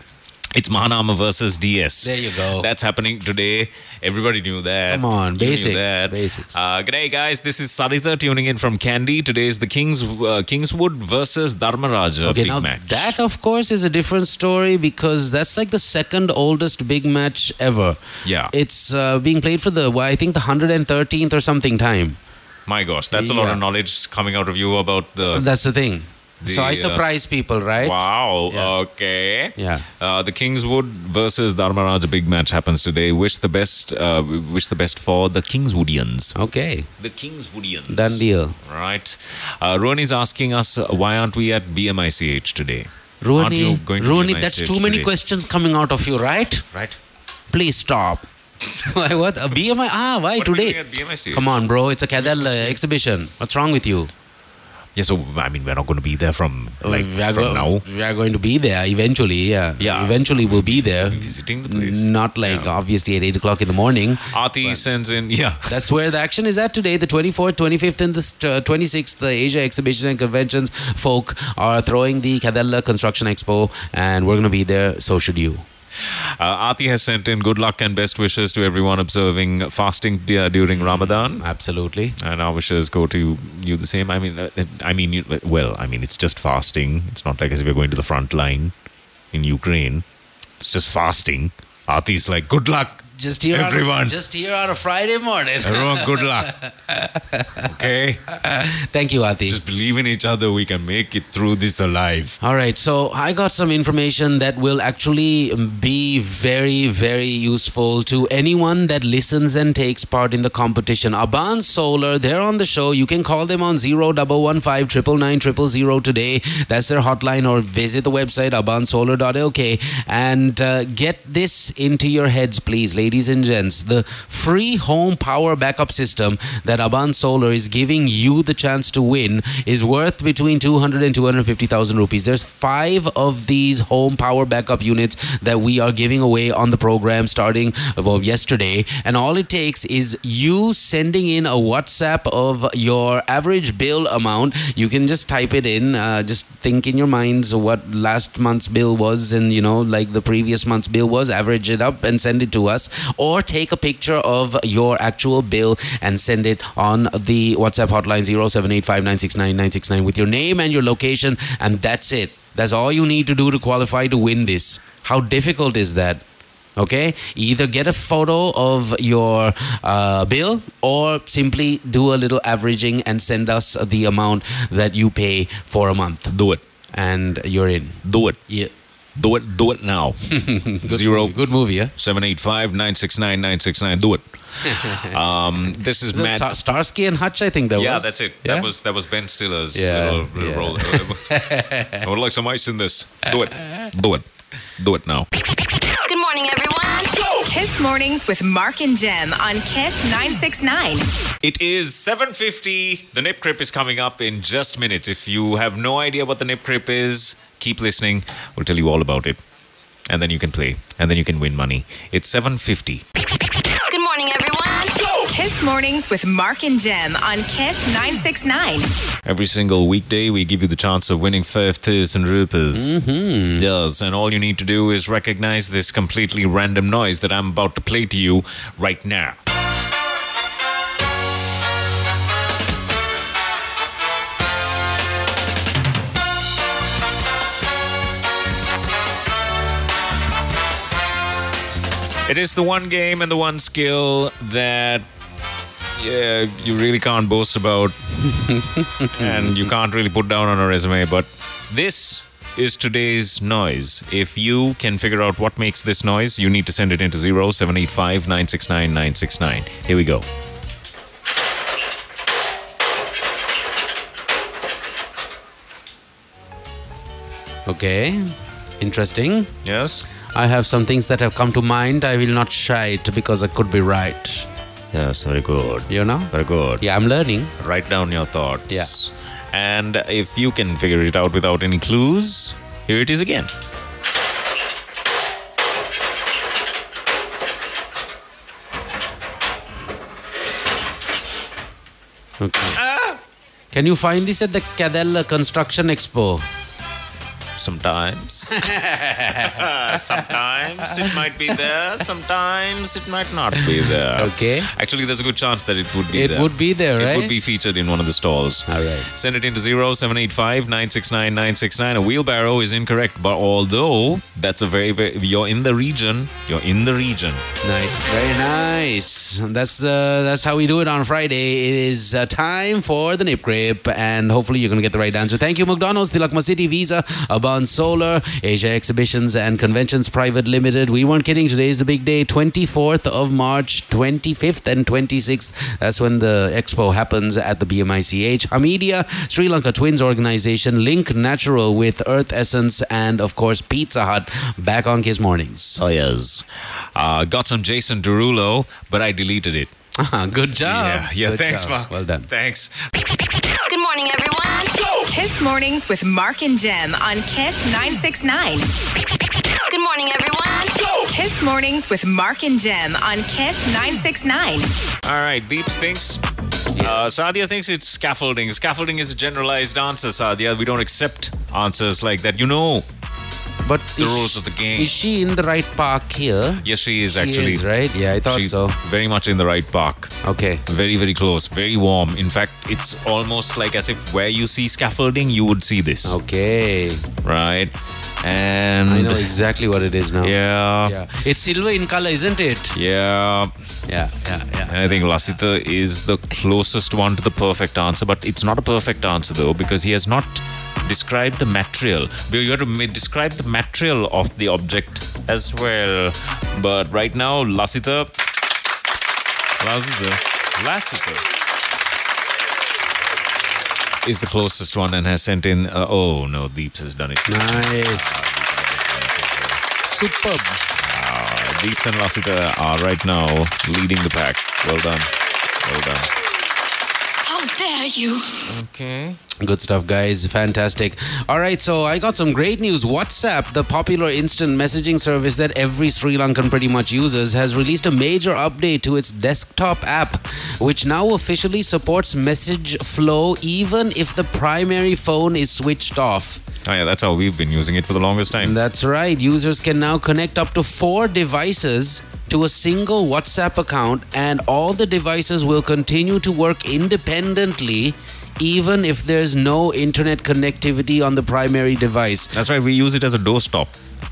It's Mahanama versus DS. There you go. That's happening today. Everybody knew that. Come on, You basics, that. basics. Uh, g'day, guys. This is Sarita tuning in from Kandy. Today is the Kings uh, Kingswood versus Dharmaraja Okay, big now match. that of course is a different story because that's like the second oldest big match ever. Yeah. It's uh, being played for the I think the 113th or something time. My gosh, that's a lot of knowledge coming out of you about the. That's the thing. So I The, uh, surprise people, right? Wow. Yeah. Okay. Yeah. Uh, the Kingswood versus Dharmaraj big match happens today. Wish the best. Uh, wish the best for the Kingswoodians. Okay. The Kingswoodians. Done deal. Right. Uh, Rowan is asking us uh, why aren't we at BMICH today? Rooney, going to that's too many today? questions coming out of you, right? Right. Please stop. why what? A BMI? Ah, why What today? doing at BMICH? Come on, bro. It's a Cadell uh, exhibition. What's wrong with you? Yeah. So I mean, we're not going to be there from like we are from go- now. We are going to be there eventually. Yeah. Yeah. Eventually, we'll be there. Visiting the place. Not like obviously at eight o'clock in the morning. Aati sends in. Yeah. That's where the action is at today. The 24th, 25th, and the uh, 26th, the Asia Exhibition and Conventions folk are throwing the Kedella Construction Expo, and we're going to be there. So should you. Uh, Aati has sent in good luck and best wishes to everyone observing fasting uh, during Ramadan. Absolutely. And our wishes go to you the same. I mean, uh, I mean, you, well, I mean, it's just fasting. It's not like as if we're going to the front line in Ukraine. It's just fasting. Aati's like, good luck, Just here, everyone. On a, just here on a Friday morning. everyone, good luck. okay, Thank you, Ati. just believe in each other. We can make it through this alive. All right, so I got some information that will actually be very, very useful to anyone that listens and takes part in the competition. Abans Solar, they're on the show. You can call them on 0115 000 today. That's their hotline, or visit the website abansolar.lk and uh, get this into your heads, please, ladies and gents. The free home power backup system that Abans Solar is giving you the chance to win is worth between 200 and 250,000 rupees. There's five of these home power backup units that we are giving away on the program starting well yesterday, and all it takes is you sending in a WhatsApp of your average bill amount. You can just type it in, uh, just think in your minds what last month's bill was, and you know like the previous month's bill was. Average it up and send it to us, or take a picture of your actual bill and send it on the WhatsApp hotline 0785969969 with your name and your location, and that's it. That's all you need to do to qualify to win this. How difficult is that? Okay, either get a photo of your uh, bill or simply do a little averaging and send us the amount that you pay for a month, Do it. and you're in. Do it. Yeah, Do it. Do it now. Zero good movie, yeah. seven eight five nine six nine nine six nine. Do it. um, this is Is Matt. Sta- Starsky and Hutch, I think that was. yeah, was. that's it. Yeah? That was that was Ben Stiller's Yeah, little, little yeah. role. I would like some ice in this. Do it. Do it. Do it now. Good morning, everyone. Kiss Mornings with Mark and Gem on Kiss 969. It is 7.50. The Nip Crip is coming up in just minutes. If you have no idea what the Nip Crip is, keep listening. We'll tell you all about it. And then you can play. And then you can win money. It's 7.50. Good morning, everyone. Kiss Mornings with Mark and Gem on Kiss 969. Every single weekday, we give you the chance of winning 5,000 rupees. Mm-hmm. Yes, and all you need to do is recognize this completely random noise that I'm about to play to you right now. It is the one game and the one skill that yeah, you really can't boast about and you can't really put down on a resume, but this is today's noise. If you can figure out what makes this noise, you need to send it into 0785 969 969. Here we go. Okay. Interesting. Yes? I have some things that have come to mind. I will not shy it because I could be right. Yes, very good. You know? Very good. Yeah, I'm learning. Write down your thoughts. Yeah. And if you can figure it out without any clues, here it is again. Okay. Can you find this at the Cadell Construction Expo? Sometimes. sometimes it might be there, sometimes it might not be there. Okay. Actually, there's a good chance that it would be It there. It would be there, right? It would be featured in one of the stalls. All right. Send it into 0785 969 969. A wheelbarrow is incorrect, but although that's a very, very, you're in the region, you're in the region. Nice, very nice. That's uh, that's how we do it on Friday. It is uh, time for the nip grip, and hopefully you're gonna get the right answer. Thank you, McDonald's, the Tilakma City, Visa, Abans Solar, Asia Exhibitions and Conventions Private Limited. We weren't kidding. Today is the big day, 24th of March, 25th and 26th. That's when the expo happens at the BMICH. Hameedia, Sri Lanka Twins Organization, Link Natural with Earth Essence, and of course Pizza Hut. Back on Kiss Mornings. Oh, yes. Uh, got some Jason Derulo, but I deleted it. Good job. Yeah, yeah. Good thanks, job. Mark. Well done. Thanks. Good morning, everyone. Kiss Mornings with Mark and Gem on Kiss 969. Good morning, everyone. Kiss Mornings with Mark and Gem on Kiss 969. All right, Deeps thinks. Uh, Sadia thinks it's scaffolding. Scaffolding is a generalized answer, Sadia. We don't accept answers like that. You know But the is, rules of the game. is she in the right park here? yes, she is She actually. is, right? Yeah, I thought She's so. very much in the right park. Okay. Very, very close. Very warm. In fact, it's almost like as if where you see scaffolding, you would see this. Okay. Right? And. I know exactly what it is now. Yeah. Yeah. It's silver in color, isn't it? Yeah. Yeah, yeah, yeah. And I think Lasita is the closest one to the perfect answer, but it's not a perfect answer though because he has not described the material. You have to describe the material of the object as well. But right now, Lasita, Lasita, Lasita is the closest one and has sent in. Uh, oh no, Deeps has done it. Nice. Superb. Uh, Deeps and Lasita are right now leading the pack. Well done. Well done. How dare you? Okay. Good stuff, guys. Fantastic. All right, so I got some great news. WhatsApp, the popular instant messaging service that every Sri Lankan pretty much uses, has released a major update to its desktop app, which now officially supports message flow even if the primary phone is switched off. Oh yeah, that's how we've been using it for the longest time. That's right. Users can now connect up to four devices to a single WhatsApp account, and all the devices will continue to work independently. Even if there's no internet connectivity on the primary device. That's right. We use it as a doorstop.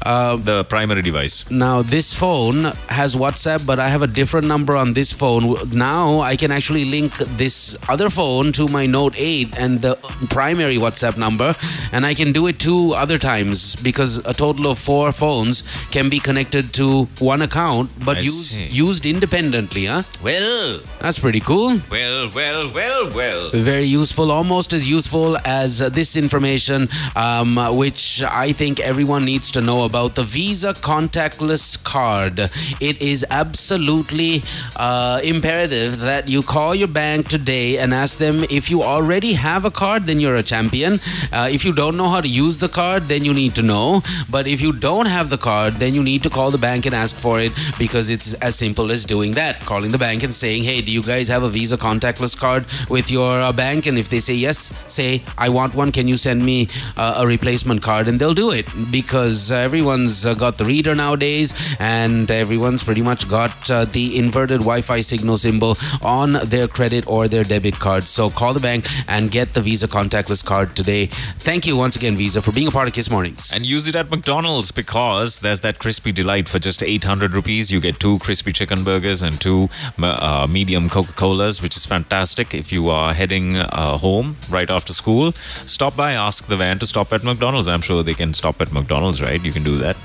Uh, the primary device. Now, this phone has WhatsApp, but I have a different number on this phone. Now, I can actually link this other phone to my Note 8 and the primary WhatsApp number, and I can do it two other times because a total of four phones can be connected to one account, but I use, used independently. Huh? Well, That's pretty cool. well, well, well, well. Very useful, almost as useful as this information, um, which I think everyone needs to know about the Visa contactless card. It is absolutely uh, imperative that you call your bank today and ask them if you already have a card, then you're a champion. Uh, if you don't know how to use the card, then you need to know. But if you don't have the card, then you need to call the bank and ask for it because it's as simple as doing that. Calling the bank and saying, hey, do you guys have a Visa contactless card with your uh, bank? And if they say yes, say, I want one. Can you send me uh, a replacement card? And they'll do it because uh, everyone's uh, got the reader nowadays and everyone's pretty much got uh, the inverted Wi Fi signal symbol on their credit or their debit card. So call the bank and get the Visa contactless card today. Thank you once again, Visa, for being a part of Kiss Mornings. And use it at McDonald's because there's that crispy delight for just 800 rupees. You get two crispy chicken burgers and two uh, medium Coca Colas, which is fantastic. If you are heading uh, home right after school, stop by, ask the van to stop at McDonald's. I'm sure they can stop at McDonald's, right? You can do that.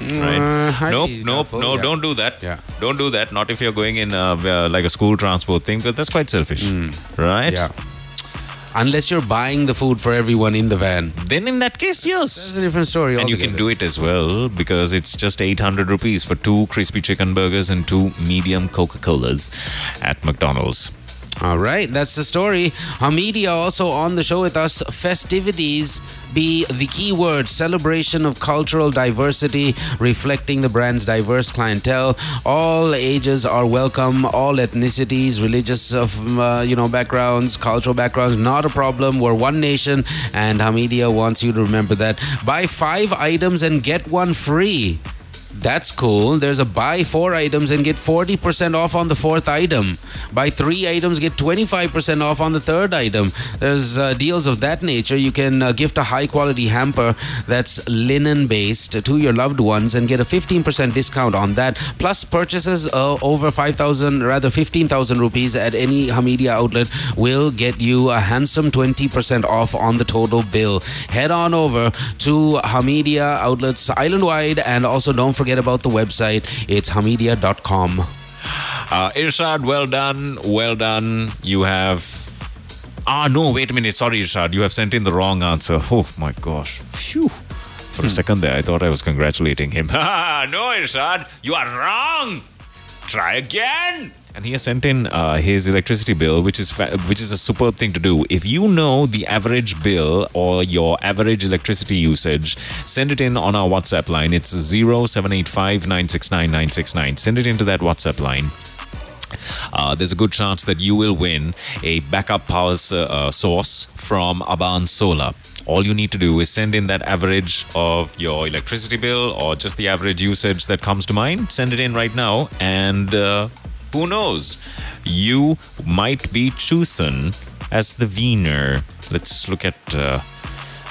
Right? Uh, nope, nope, no, yeah. don't do that. Yeah. Don't do that. Not if you're going in uh, uh, like a school transport thing, because that's quite selfish. Right? Hmm. Yeah. Unless you're buying the food for everyone in the van. Then in that case, yes. That's a different story. And you can do it as well because it's just 800 rupees for two crispy chicken burgers and two medium Coca Colas at McDonald's. All right, that's the story. Hameedia also on the show with us. Festivities be the key word. Celebration of cultural diversity, reflecting the brand's diverse clientele. All ages are welcome. All ethnicities, religious, of uh, you know, backgrounds, cultural backgrounds, not a problem. We're one nation, and Hameedia wants you to remember that. Buy five items and get one free. That's cool. There's a buy four items and get 40% off on the fourth item. Buy three items, get 25% off on the third item. There's uh, deals of that nature. You can uh, gift a high quality hamper that's linen based to your loved ones and get a 15% discount on that. Plus, purchases uh, over 5,000, rather 15,000 rupees at any Hameedia outlet will get you a handsome 20% off on the total bill. Head on over to Hameedia outlets island wide and also don't forget about the website. It's hameedia.com. Uh, Irshad, well done. Well done. You have. Ah, no, wait a minute. Sorry, Irshad. You have sent in the wrong answer. Oh, my gosh. Phew. For a second there, I thought I was congratulating him. No, Irshad. You are wrong. Try again. And he has sent in uh, his electricity bill, which is fa- which is a superb thing to do. If you know the average bill or your average electricity usage, send it in on our WhatsApp line. It's 0785 969 969. Send it into that WhatsApp line. Uh, there's a good chance that you will win a backup power uh, source from Abans Solar. All you need to do is send in that average of your electricity bill or just the average usage that comes to mind. Send it in right now, and uh, who knows? You might be chosen as the winner. Let's look at uh,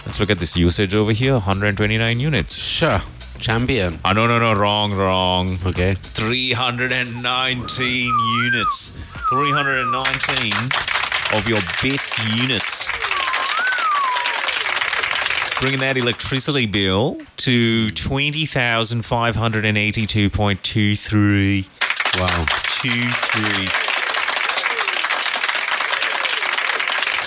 let's look at this usage over here. 129 units. Sure. Champion. Ah, no, no, no, wrong, wrong. Okay. 319 units. 319 of your best units. Bringing that electricity bill to 20,582.23. Wow. 23.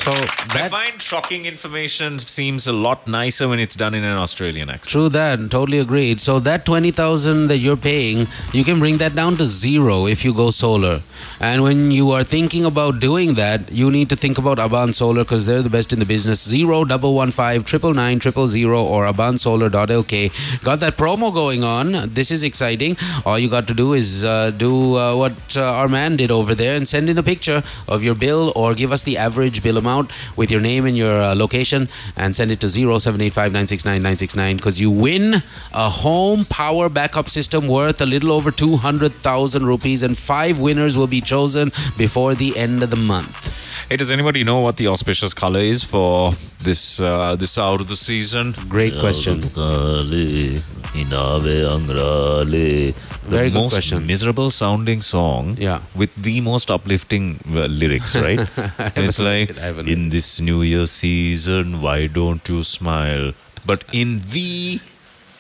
So I that find shocking information seems a lot nicer when it's done in an Australian accent. True that, totally agreed. So that twenty thousand that you're paying, you can bring that down to zero if you go solar. And when you are thinking about doing that, you need to think about Abans Solar because they're the best in the business. Zero double one five triple nine triple zero or abansolar.lk. Got that promo going on. This is exciting. All you got to do is uh, do uh, what uh, our man did over there and send in a picture of your bill or give us the average bill amount with your name and your uh, location and send it to 0785969969 because you win a home power backup system worth a little over 200,000 rupees and five winners will be chosen before the end of the month. Hey, does anybody know what the auspicious color is for this uh, this hour of the season? Great question. Very Very good most question. miserable sounding song. Yeah. With the most uplifting uh, lyrics, right? It's like, I haven't in this New Year season, why don't you smile? But in the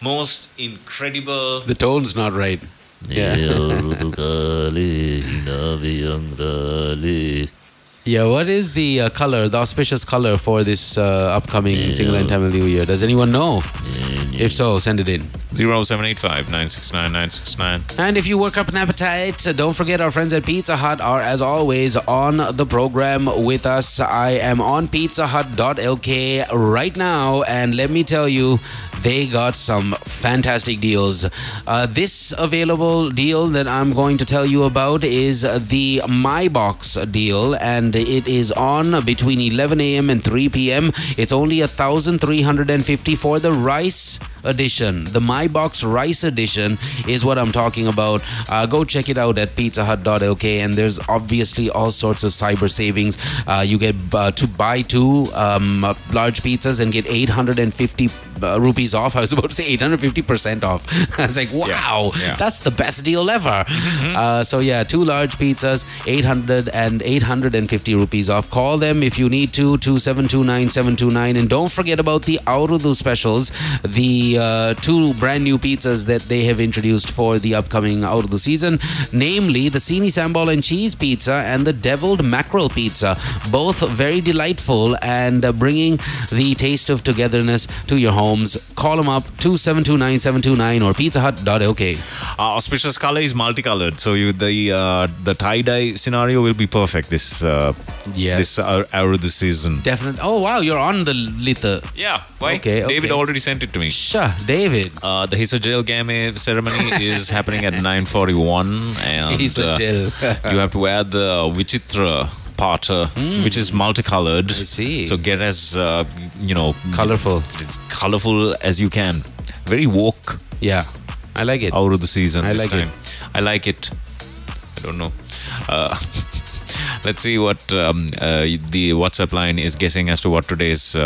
most incredible. The tone's not right. Yeah. Yeah, what is the uh, color, the auspicious color for this uh, upcoming Sinhala and Tamil New Year? Does anyone know? If so, send it in. 0785 969 969. And if you work up an appetite, uh, don't forget our friends at Pizza Hut are, as always, on the program with us. I am on pizzahut.lk right now, and let me tell you, they got some fantastic deals. Uh, this available deal that I'm going to tell you about is the My Box deal, and it is on between 11 a.m. and 3 p.m. It's only 1,350 for the rice edition. The My Box Rice Edition is what I'm talking about. Uh, go check it out at pizzahut.lk, and there's obviously all sorts of cyber savings. Uh, you get uh, to buy two um, large pizzas and get 850 uh, rupees off. I was about to say 850% off. I was like, wow, yeah. that's the best deal ever. Uh, so, yeah, two large pizzas, 800 and 850 rupees off. Call them if you need to, 2729729. And don't forget about the Aurudu specials, the uh, two brand new pizzas that they have introduced for the upcoming out of the season, namely the Sini Sambal and Cheese Pizza and the Deviled Mackerel Pizza. Both very delightful and uh, bringing the taste of togetherness to your homes. Call them up 2729729 or pizzahut.lk. Our auspicious color is multicolored, so you the uh, the tie dye scenario will be perfect this uh, Yes. this uh, hour of the season. Definitely. Oh, wow, you're on the little. Yeah, why? Okay, David okay. already sent it to me. Sure, David. Uh, the Hisa Jail Game ceremony is happening at 9:41, and Hisa uh, Jail. you have to wear the Vichitra part, uh, which is multicolored. I see. So get as uh, you know Colorful. as colorful as you can. Very woke Yeah, I like it. out of the season I this like it. time. I like it. I don't know. Uh, let's see what um, uh, the WhatsApp line is guessing as to what today's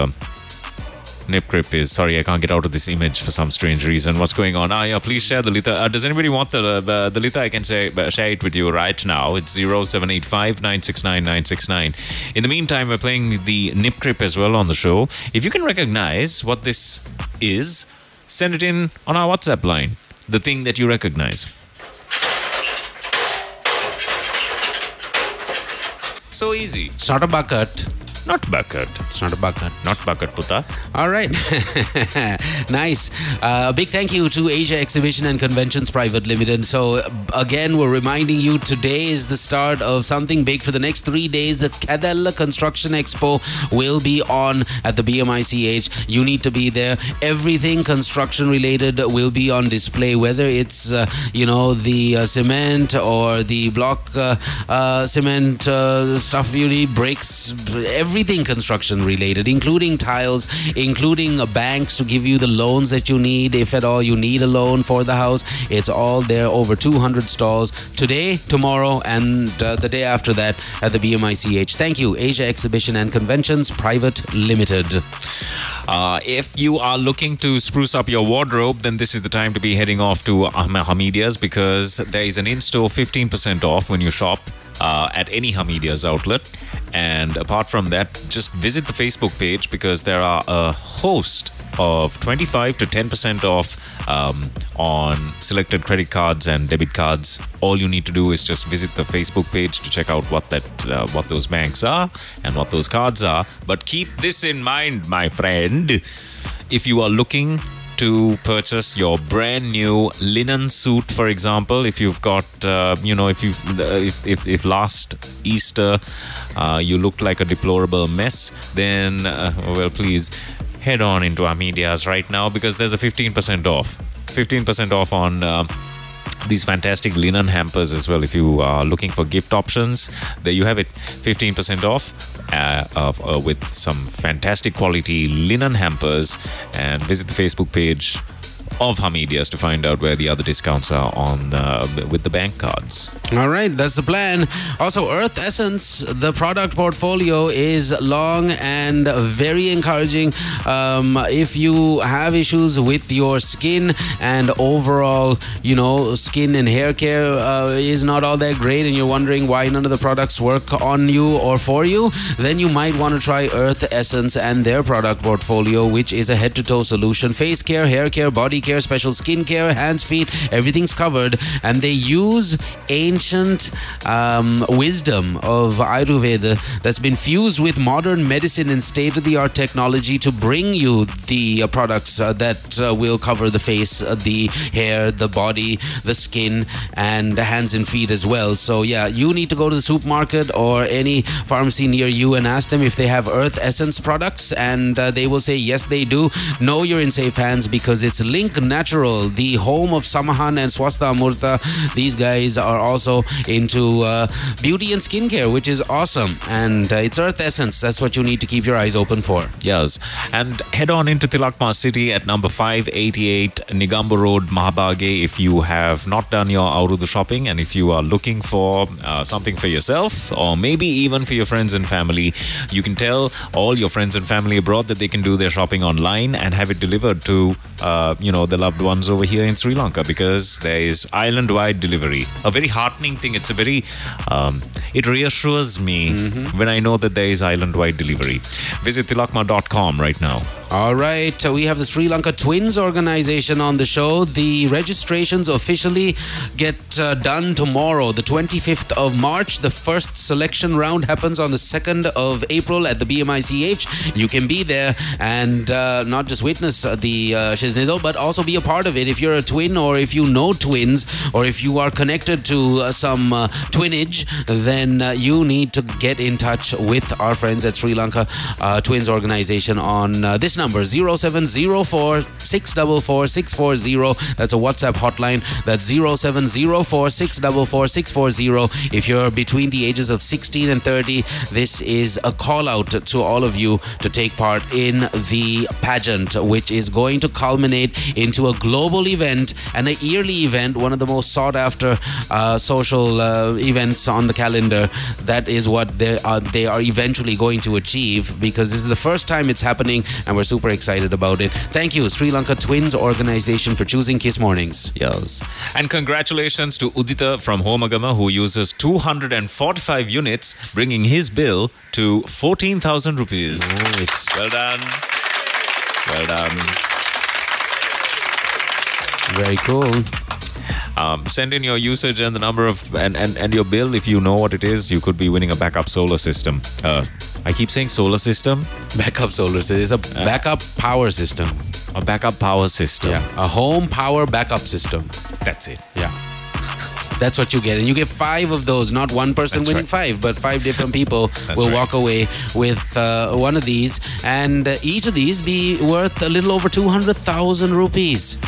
nip grip is. Sorry, I can't get out of this image for some strange reason. What's going on? Ah, yeah, please share the Lita. Uh, does anybody want the uh, the Lita? I can say uh, share it with you right now. It's 0785 969 969. In the meantime, we're playing the nip grip as well on the show. If you can recognize what this is, send it in on our WhatsApp line. The thing that you recognize. So easy. It's not a bucket. Not bucket. It's not a bucket. Not bucket, puta. All right. nice. Uh, a big thank you to Asia Exhibition and Conventions Private Limited. So, again, we're reminding you today is the start of something big for the next three days. The Kedella Construction Expo will be on at the BMICH. You need to be there. Everything construction related will be on display, whether it's, uh, you know, the uh, cement or the block uh, uh, cement uh, stuff you need, bricks, everything construction related, including tiles, including banks to give you the loans that you need, if at all you need a loan for the house. It's all there, over 200 stalls today, tomorrow, and uh, the day after that at the BMICH. Thank you, Asia Exhibition and Conventions Private Limited. Uh, if you are looking to spruce up your wardrobe, then this is the time to be heading off to Ahmed Hameedia's because there is an in-store 15% off when you shop uh, at any Hameedia's outlet. And apart from that, just visit the Facebook page because there are a host of 25 to 10% off um, on selected credit cards and debit cards. All you need to do is just visit the Facebook page to check out what that uh, what those banks are and what those cards are. But keep this in mind, my friend. If you are looking to purchase your brand new linen suit, for example, if you've got, uh, you know, if you, uh, if, if if last Easter uh, you looked like a deplorable mess, then uh, well, please head on into our medias right now because there's a 15% off. 15% off on. Uh, these fantastic linen hampers as well. If you are looking for gift options, there you have it 15% off uh, uh, with some fantastic quality linen hampers. And visit the Facebook page of Hameedia's to find out where the other discounts are on uh, with the bank cards. All right, that's the plan. Also, Earth Essence, the product portfolio is long and very encouraging. Um, if you have issues with your skin and overall, you know, skin and hair care uh, is not all that great, and you're wondering why none of the products work on you or for you, then you might want to try Earth Essence and their product portfolio, which is a head to toe solution face care, hair care, body care, special skincare, hands, feet, everything's covered. And they use ancient um, wisdom of Ayurveda that's been fused with modern medicine and state of the art technology to bring you the uh, products uh, that uh, will cover the face, uh, the hair, the body, the skin, and the hands and feet as well. So, yeah, you need to go to the supermarket or any pharmacy near you and ask them if they have Earth Essence products, and uh, they will say, yes, they do. Know you're in safe hands because it's Link Natural, the home of Samahan and Swasta Amurta. These guys are also into uh, beauty and skincare, which is awesome. And uh, it's Earth Essence. That's what you need to keep your eyes open for. Yes. And head on into Tilakma City at number 588 Negombo Road, Mahabage if you have not done your Aurudu shopping and if you are looking for uh, something for yourself or maybe even for your friends and family, you can tell all your friends and family abroad that they can do their shopping online and have it delivered to, uh, you know, the loved ones over here in Sri Lanka because there is island-wide delivery. A very heartening thing. It's a very, um, it reassures me when I know that there is island-wide delivery. Visit tilakma.com right now. All right, we have the Sri Lanka Twins organization on the show. The registrations officially get uh, done tomorrow, the 25th of March. The first selection round happens on the 2nd of April at the BMICH. You can be there and uh, not just witness the uh, Shiznizo, but also be a part of it. If you're a twin or if you know twins or if you are connected to uh, some uh, twinage, then uh, you need to get in touch with our friends at Sri Lanka uh, Twins organization on uh, this number 0704 644 640. That's a WhatsApp hotline. That's 0704 644 640. If you're between the ages of 16 and 30, this is a call out to all of you to take part in the pageant, which is going to culminate into a global event and a yearly event, one of the most sought after uh, social uh, events on the calendar. That is what they are, they are eventually going to achieve because this is the first time it's happening and we're super excited about it. Thank you, Sri Lanka Twins Organization, for choosing Kiss Mornings. Yes. And congratulations to Udita from Homagama who uses 245 units, bringing his bill to 14,000 rupees. Nice. Well done. Well done. Very cool. Um, send in your usage and the number of and, and, and your bill if you know what it is. You could be winning a backup solar system. Uh, I keep saying solar system. Backup solar system. It's a backup power system. A backup power system. Yeah. A home power backup system. That's it. Yeah. That's what you get. And you get five of those, not one person That's winning right. five, but five different people will right. walk away with uh, one of these. And uh, each of these be worth a little over 200,000 rupees.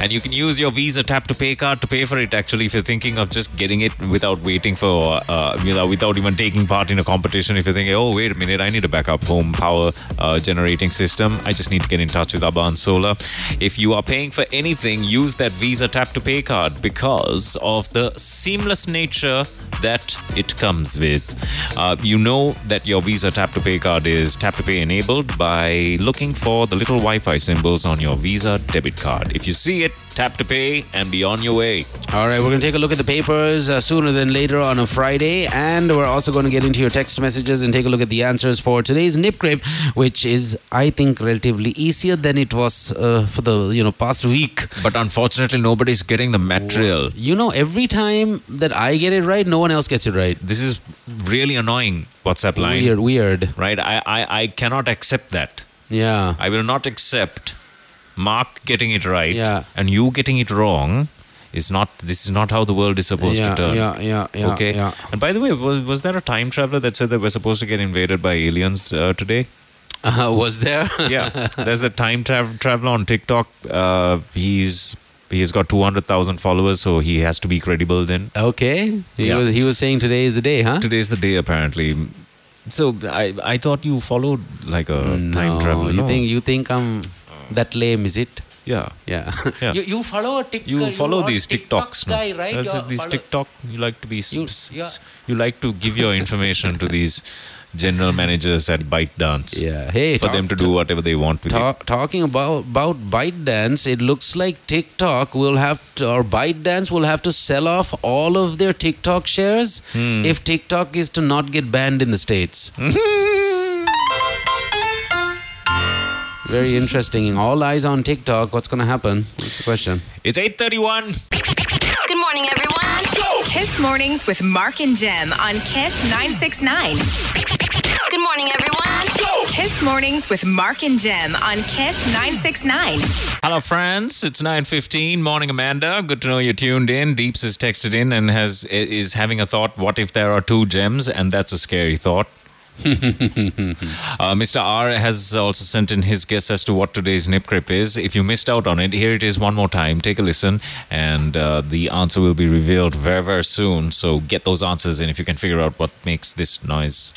And you can use your Visa Tap to Pay card to pay for it. Actually, if you're thinking of just getting it without waiting for, uh, you know, without even taking part in a competition, if you're thinking, oh wait a minute, I need a backup home power uh, generating system, I just need to get in touch with Abans Solar. If you are paying for anything, use that Visa Tap to Pay card because of the seamless nature that it comes with. Uh, you know that your Visa Tap to Pay card is Tap to Pay enabled by looking for the little Wi-Fi symbols on your Visa debit card. If you see it, tap to pay and be on your way. All right, we're going to take a look at the papers uh, sooner than later on a Friday, and we're also going to get into your text messages and take a look at the answers for today's Nip Grip, which is, I think, relatively easier than it was uh, for the you know past week. But unfortunately, nobody's getting the material. You know, every time that I get it right, no one else gets it right. This is really annoying. WhatsApp line, Weird, weird. right? I, I I cannot accept that. Yeah. I will not accept Mark getting it right Yeah. and you getting it wrong. Is not this is not how the world is supposed yeah, to turn. yeah, yeah, yeah, okay. yeah. And by the way, was, was there a time traveler that said that we're supposed to get invaded by aliens uh, today? Uh, was there? yeah, there's a time tra- traveler on TikTok. Uh, he's he's got two hundred thousand followers, so he has to be credible. Then Okay. He Yeah. was he was saying today is the day, huh? today's the day apparently. So I I thought you followed like a time no, travel. you No. think you think I'm that lame? Is it? Yeah. Yeah. Yeah. you, you follow a TikTok. You follow are these TikTok TikToks, guy, no? right? That's these follow- TikTok. You like to be. You- yeah. you like to give your information to these general managers at ByteDance. Yeah. Hey, For talk- them to do whatever they want with it. Talking about about ByteDance, it looks like TikTok will have to, or ByteDance will have to sell off all of their TikTok shares Hmm. if TikTok is to not get banned in the states. Very interesting. All eyes on TikTok. What's going to happen? What's the question? It's 8:31. Good morning, everyone. Kiss Mornings with Mark and Gem on Kiss 969. Good morning, everyone. Kiss Mornings with Mark and Gem on Kiss 969. Hello, friends. It's 9:15. Morning, Amanda. Good to know you're tuned in. Deeps has texted in and has is having a thought. What if there are two gems? And that's a scary thought. uh, Mr. R has also sent in his guess as to what today's nip crip is. If you missed out on it, here it is one more time. Take a listen, and uh, the answer will be revealed very, very soon. So get those answers in if you can figure out what makes this noise.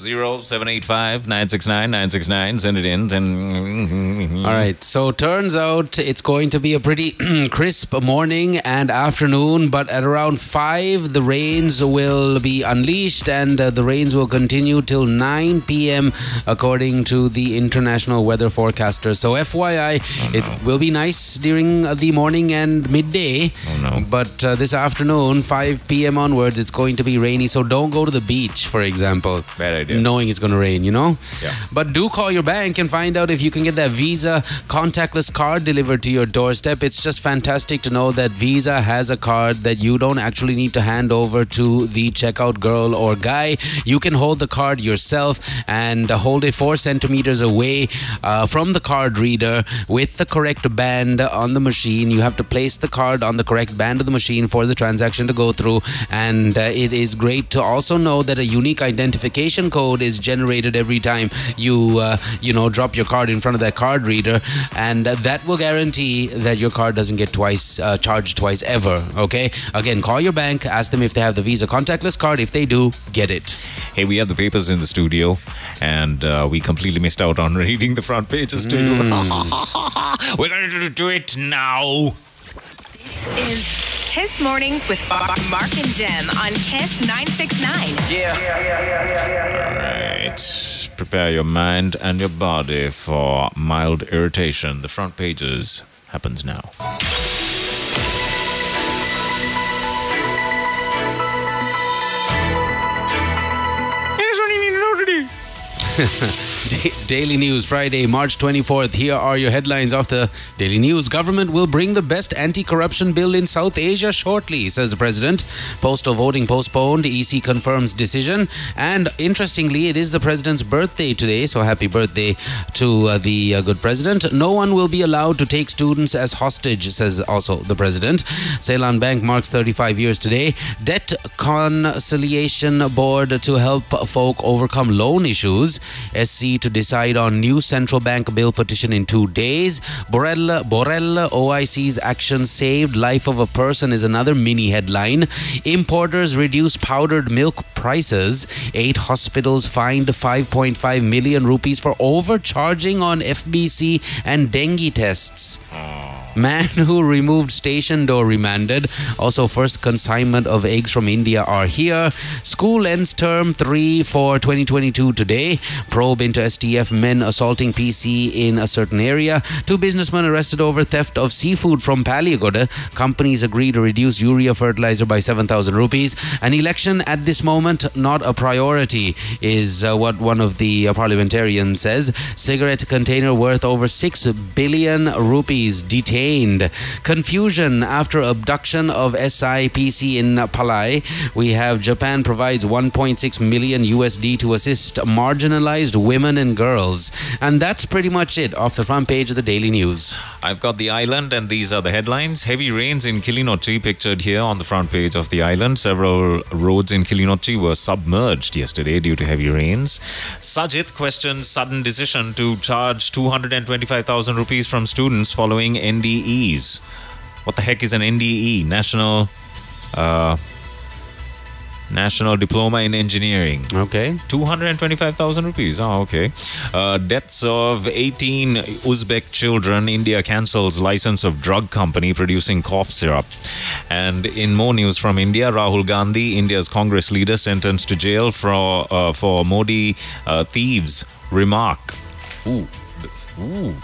Zero seven eight five nine six nine nine six nine. Send it in. Send... All right. So turns out it's going to be a pretty crisp morning and afternoon, but at around five, the rains will be unleashed, and uh, the rains will continue till 9 p.m. according to the international weather forecaster. So FYI, it will be nice during the morning and midday. Oh no! But uh, this afternoon, 5 p.m. onwards, it's going to be rainy. So don't go to the beach, for example. Bad idea. Knowing it's going to rain, you know. Yeah. But do call your bank and find out if you can get that Visa contactless card delivered to your doorstep. It's just fantastic to know that Visa has a card that you don't actually need to hand over to the checkout girl or guy. You can hold the card yourself and hold it four centimeters away uh, from the card reader with the correct band on the machine. You have to place the card on the correct band of the machine for the transaction to go through. And uh, it is great to also know that a unique identification code is generated every time you uh, you know drop your card in front of that card reader, and uh, that will guarantee that your card doesn't get twice uh, charged twice ever. Okay, again, call your bank, ask them if they have the Visa contactless card. If they do, get it. Hey, we have the papers in the studio, and uh, we completely missed out on reading the front pages too. We're going to do it now. This is Kiss Mornings with Mark and Gem on Kiss 969. Right. Prepare your mind and your body for mild irritation. The front pages happens now. Da- Daily News, Friday, March 24th. Here are your headlines of the Daily News. Government will bring the best anti corruption bill in South Asia shortly, says the president. Postal voting postponed. EC confirms decision. And interestingly, it is the president's birthday today, so happy birthday to uh, the uh, good president. No one will be allowed to take students as hostage, says also the president. Ceylon Bank marks 35 years today. Debt Conciliation Board to help folk overcome loan issues. SC to decide on new central bank bill petition in two days. Borrell, Borella OIC's action saved life of a person is another mini headline. Importers reduce powdered milk prices. Eight hospitals fined 5.5 million rupees for overcharging on FBC and dengue tests. Oh. Man who removed station door remanded. Also, first consignment of eggs from India are here. School ends term three for 2022 today. Probe into STF men assaulting PC in a certain area. Two businessmen arrested over theft of seafood from Peliyagoda. Companies agree to reduce urea fertilizer by 7,000 rupees. An election at this moment not a priority is uh, what one of the uh, parliamentarians says. Cigarette container worth over 6 billion rupees detained. Confusion after abduction of SIPC in Palai. We have Japan provides 1.6 million USD to assist marginalized women and girls. And that's pretty much it off the front page of the Daily News. I've got the island, and these are the headlines. Heavy rains in Kilinochchi pictured here on the front page of the island. Several roads in Kilinochchi were submerged yesterday due to heavy rains. Sajith questions sudden decision to charge 225,000 rupees from students following NDEs. What the heck is an NDE? National. Uh, National Diploma in Engineering. Okay. 225,000 rupees. Oh, okay. Uh, deaths of 18 Uzbek children. India cancels license of drug company producing cough syrup. And in more news from India, Rahul Gandhi, India's Congress leader, sentenced to jail for, uh, for Modi uh, thieves remark. Ooh. Ooh.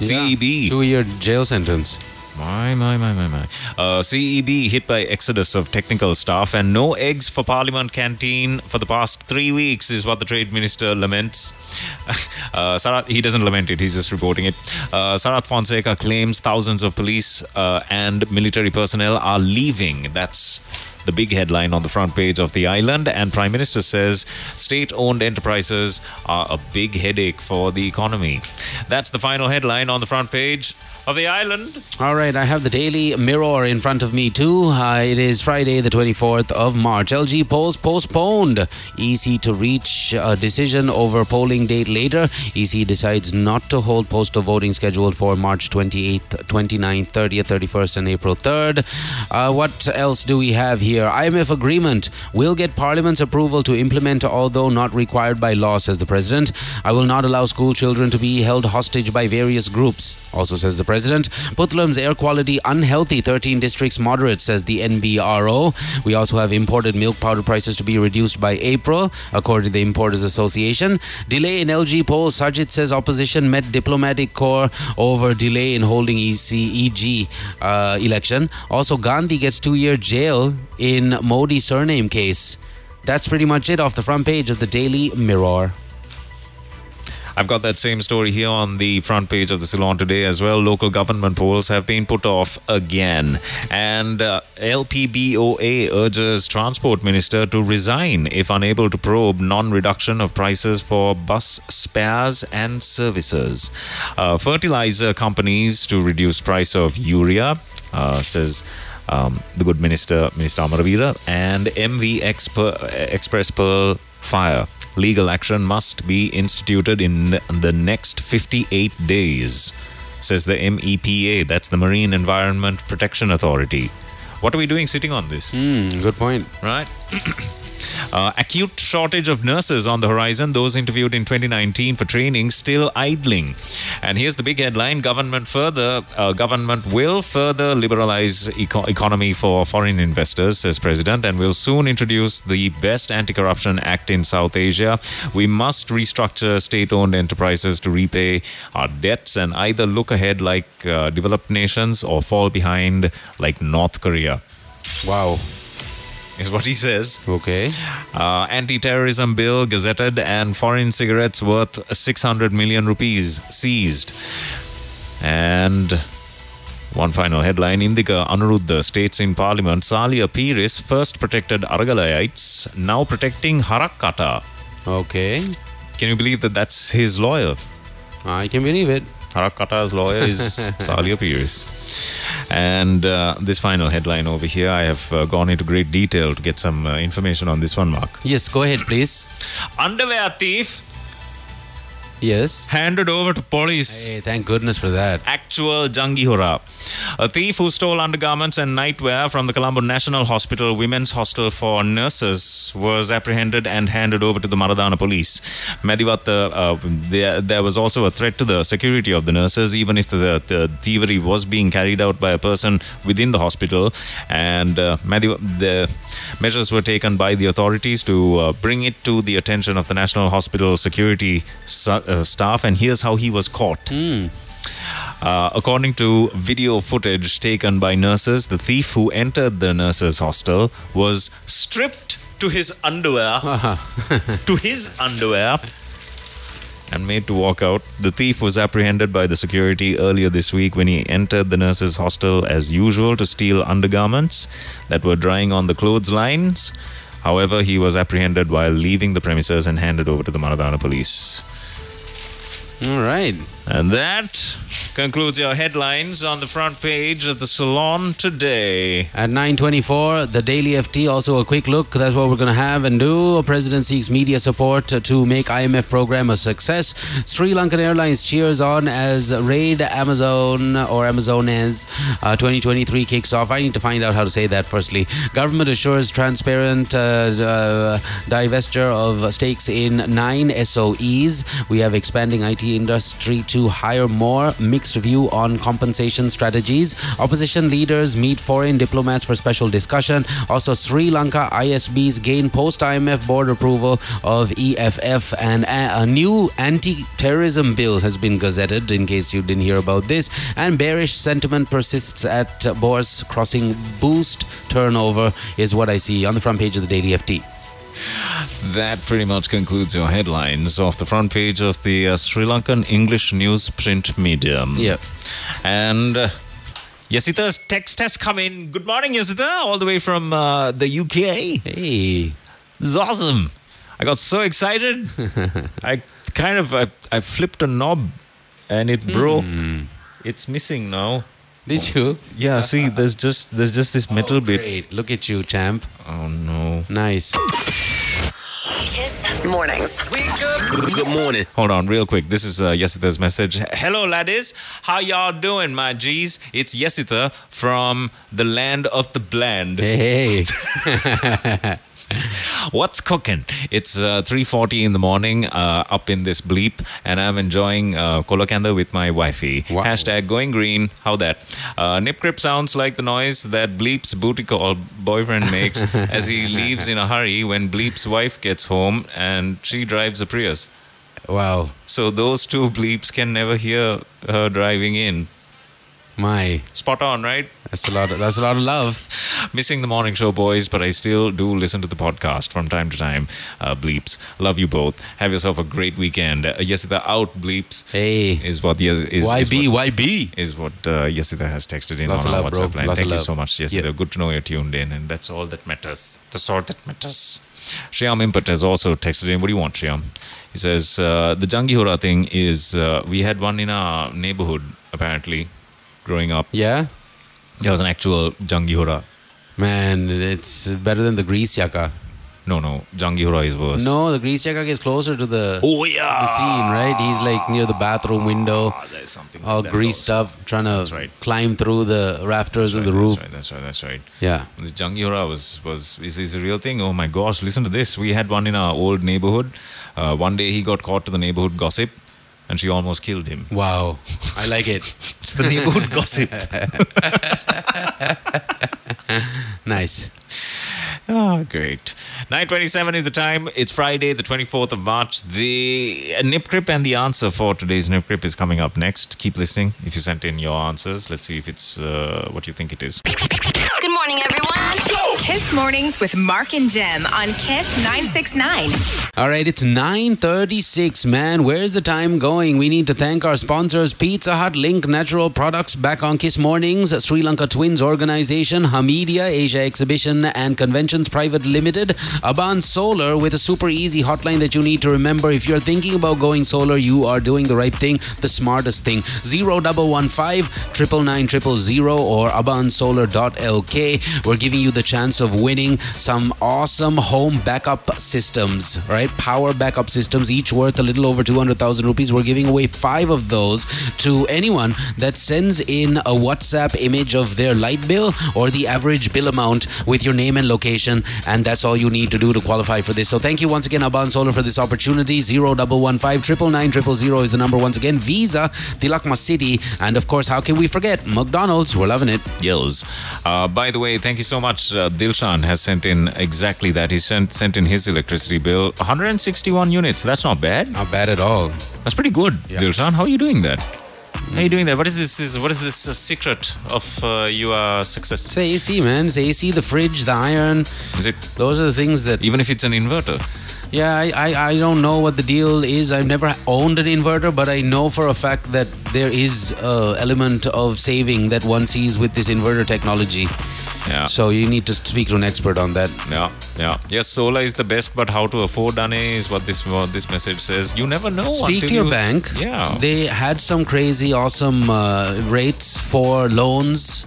Yeah, CEB. Two year jail sentence. My, my, my, my, my. Uh, CEB hit by exodus of technical staff and no eggs for Parliament canteen for the past three weeks is what the Trade Minister laments. uh, Sarath, he doesn't lament it, he's just reporting it. Uh, Sarath Fonseka claims thousands of police uh, and military personnel are leaving. That's the big headline on the front page of the island. And Prime Minister says state owned enterprises are a big headache for the economy. That's the final headline on the front page of the island. All right, I have the Daily Mirror in front of me too. Uh, it is Friday, the 24th of March. LG polls postponed. EC to reach a decision over polling date later. EC decides not to hold postal voting scheduled for March 28th, 29th, 30th, 31st, and April 3rd. Uh, what else do we have here? IMF agreement will get Parliament's approval to implement, although not required by law, says the President. I will not allow school children to be held hostage by various groups, also says the President. Puntland's air quality unhealthy, 13 districts moderate, says the NBRO. We also have imported milk powder prices to be reduced by April, according to the Importers Association. Delay in LG polls, Sajith says opposition met diplomatic corps over delay in holding ECEG uh, election. Also, Gandhi gets two year jail in Modi surname case. That's pretty much it off the front page of the Daily Mirror. I've got that same story here on the front page of the Ceylon today as well. Local government polls have been put off again. And uh, LPBOA urges Transport Minister to resign if unable to probe non reduction of prices for bus spares and services. Uh, fertilizer companies to reduce price of urea, uh, says. Um, the good minister, Minister Amaraweera, and MV Exper- Express Pearl Fire legal action must be instituted in the next 58 days, says the MEPA. That's the Marine Environment Protection Authority. What are we doing sitting on this? Mm, good point. Right? Uh, acute shortage of nurses on the horizon. Those interviewed in 2019 for training still idling. And here's the big headline: Government further uh, government will further liberalize eco- economy for foreign investors, says President, and will soon introduce the best anti-corruption act in South Asia. We must restructure state-owned enterprises to repay our debts and either look ahead like uh, developed nations or fall behind like North Korea. Wow is what he says. Okay. Uh, anti-terrorism bill gazetted and foreign cigarettes worth 600 million rupees seized. And one final headline Indika Anuruddha states in Parliament Saliya Peiris first protected Aragalayites, now protecting Harakkata. Okay. Can you believe that that's his lawyer? I can believe it. Harakkata's lawyer is Saliya Peiris. And uh, this final headline over here, I have uh, gone into great detail to get some uh, information on this one, Mark. Yes, go ahead, please. Underwear thief. Yes. Handed over to police. Hey, thank goodness for that. Actual Jangi Hora. A thief who stole undergarments and nightwear from the Colombo National Hospital Women's Hostel for Nurses was apprehended and handed over to the Maradana police. Medivatta, uh, there, there was also a threat to the security of the nurses, even if the, the thievery was being carried out by a person within the hospital. And uh, the measures were taken by the authorities to uh, bring it to the attention of the National Hospital Security uh, staff, and here's how he was caught. Mm. Uh, according to video footage taken by nurses, the thief who entered the nurses' hostel was stripped to his underwear, uh-huh. to his underwear, and made to walk out. The thief was apprehended by the security earlier this week when he entered the nurses' hostel as usual to steal undergarments that were drying on the clotheslines. However, he was apprehended while leaving the premises and handed over to the Maradana police. All right. And that concludes your headlines on the front page of the Ceylon today. At 9:24, the Daily FT. Also, a quick look. That's what we're going to have and do. A president seeks media support to make IMF program a success. Sri Lankan Airlines cheers on as Raid Amazon or Amazones uh, 2023 kicks off. I need to find out how to say that. Firstly, government assures transparent uh, uh, divestiture of stakes in nine SOEs. We have expanding IT industry to hire more mixed mixed view on compensation strategies. Opposition leaders meet foreign diplomats for special discussion. Also, Sri Lanka ISBs gain post IMF board approval of EFF, and a, new anti terrorism bill has been gazetted, in case you didn't hear about this. And bearish sentiment persists at Bourse, crossing boost turnover, is what I see on the front page of the Daily FT. That pretty much concludes your headlines off the front page of the uh, Sri Lankan English news print medium. Yep. And uh, Yasita's text has come in. Good morning, Yasita, all the way from uh, the UK. Hey. This is awesome. I got so excited. I kind of I, I flipped a knob and it broke. It's missing now. Did you? Yeah, see, there's just there's just this metal bit. Great. Look at you, champ. Oh no. Nice. Kiss Mornings. Good morning. Hold on, real quick. This is uh, Yesita's message. Hello, laddies. How y'all doing, my G's? It's Yesita from the land of the bland. Hey. What's cooking? It's uh, 3.40 in the morning uh, up in this bleep and I'm enjoying uh, Kolakanda with my wifey. Hashtag going green. How that? Uh, Nip Crip sounds like the noise that Bleep's booty call boyfriend makes as he leaves in a hurry when Bleep's wife gets home and she drives a Prius. Wow. So those two bleeps can never hear her driving in. My. Spot on, right? That's a lot. Of, that's a lot of love. Missing the morning show, boys, but I still do listen to the podcast from time to time. Uh, bleeps, love you both. Have yourself a great weekend. Uh, Yesida out bleeps. Hey, is what the is, is YB, what, YB is what uh, Yesida has texted in Lots on our love, bro. WhatsApp line. Lots Thank you love. so much, Yesida. Yep. Good to know you're tuned in, and that's all that matters. That's all that matters. Shyam Impet has also texted in. What do you want, Shyam? He says uh, the Jangihura thing is uh, we had one in our neighborhood apparently growing up. Yeah. There was an actual Jangihura. Man, it's better than the grease yaka. No, no, Jangihura is worse. No, the grease yaka is closer to the oh yeah the scene, right? He's like near the bathroom window, Ah, there's something all like greased up, trying to climb through the rafters of the roof. That's right. That's right. That's right. Yeah. The Jangihura was was is, is a real thing. Oh my gosh! Listen to this. We had one in our old neighborhood. Uh, one day he got caught to the neighborhood gossip, and she almost killed him. Wow, I like it. it's the neighborhood gossip. nice. Oh, great. 9.27 is the time. It's Friday, the 24th of March. The uh, Nip Crip and the answer for today's Nip Crip is coming up next. Keep listening. If you sent in your answers, let's see if it's uh, what you think it is. Good morning, everyone. Kiss Mornings with Mark and Gem on Kiss 969. All right, it's 9:36, man. Where's the time going? We need to thank our sponsors Pizza Hut, Link Natural Products, Back on Kiss Mornings, Sri Lanka Twins Organization, Hameedia Asia Exhibition and Private Limited, Abans Solar with a super easy hotline that you need to remember if you're thinking about going solar, you are doing the right thing, the smartest thing. 0115 999 000 or abansolar.lk. We're giving you the chance of winning some awesome home backup systems, right? Power backup systems, each worth a little over 200,000 rupees. We're giving away five of those to anyone that sends in a WhatsApp image of their light bill or the average bill amount with your name and location. And that's all you need to do to qualify for this. So thank you once again, Abans Solar, for this opportunity. 0115 999 000 is the number once again. Visa, Tilakma City, and of course, how can we forget? McDonald's. We're loving it. Yells. Uh, by the way, thank you so much. Uh, Dilshan has sent in exactly that. He sent sent in his electricity bill 161 units. That's not bad. Not bad at all. That's pretty good, Dilshan. How are you doing that? How are you doing that? What is this? Is what is this uh, secret of uh, your success? It's AC, man. It's AC, the fridge, the iron. Is it? Those are the things that. Even if it's an inverter. Yeah, I, I, I don't know what the deal is. I've never owned an inverter, but I know for a fact that there is a element of saving that one sees with this inverter technology. Yeah. So you need to speak to an expert on that. Yeah, yeah. Yes, solar is the best, but how to afford Dane is what this what this message says. You never know. Speak until to your you- bank. Yeah. They had some crazy, awesome uh, rates for loans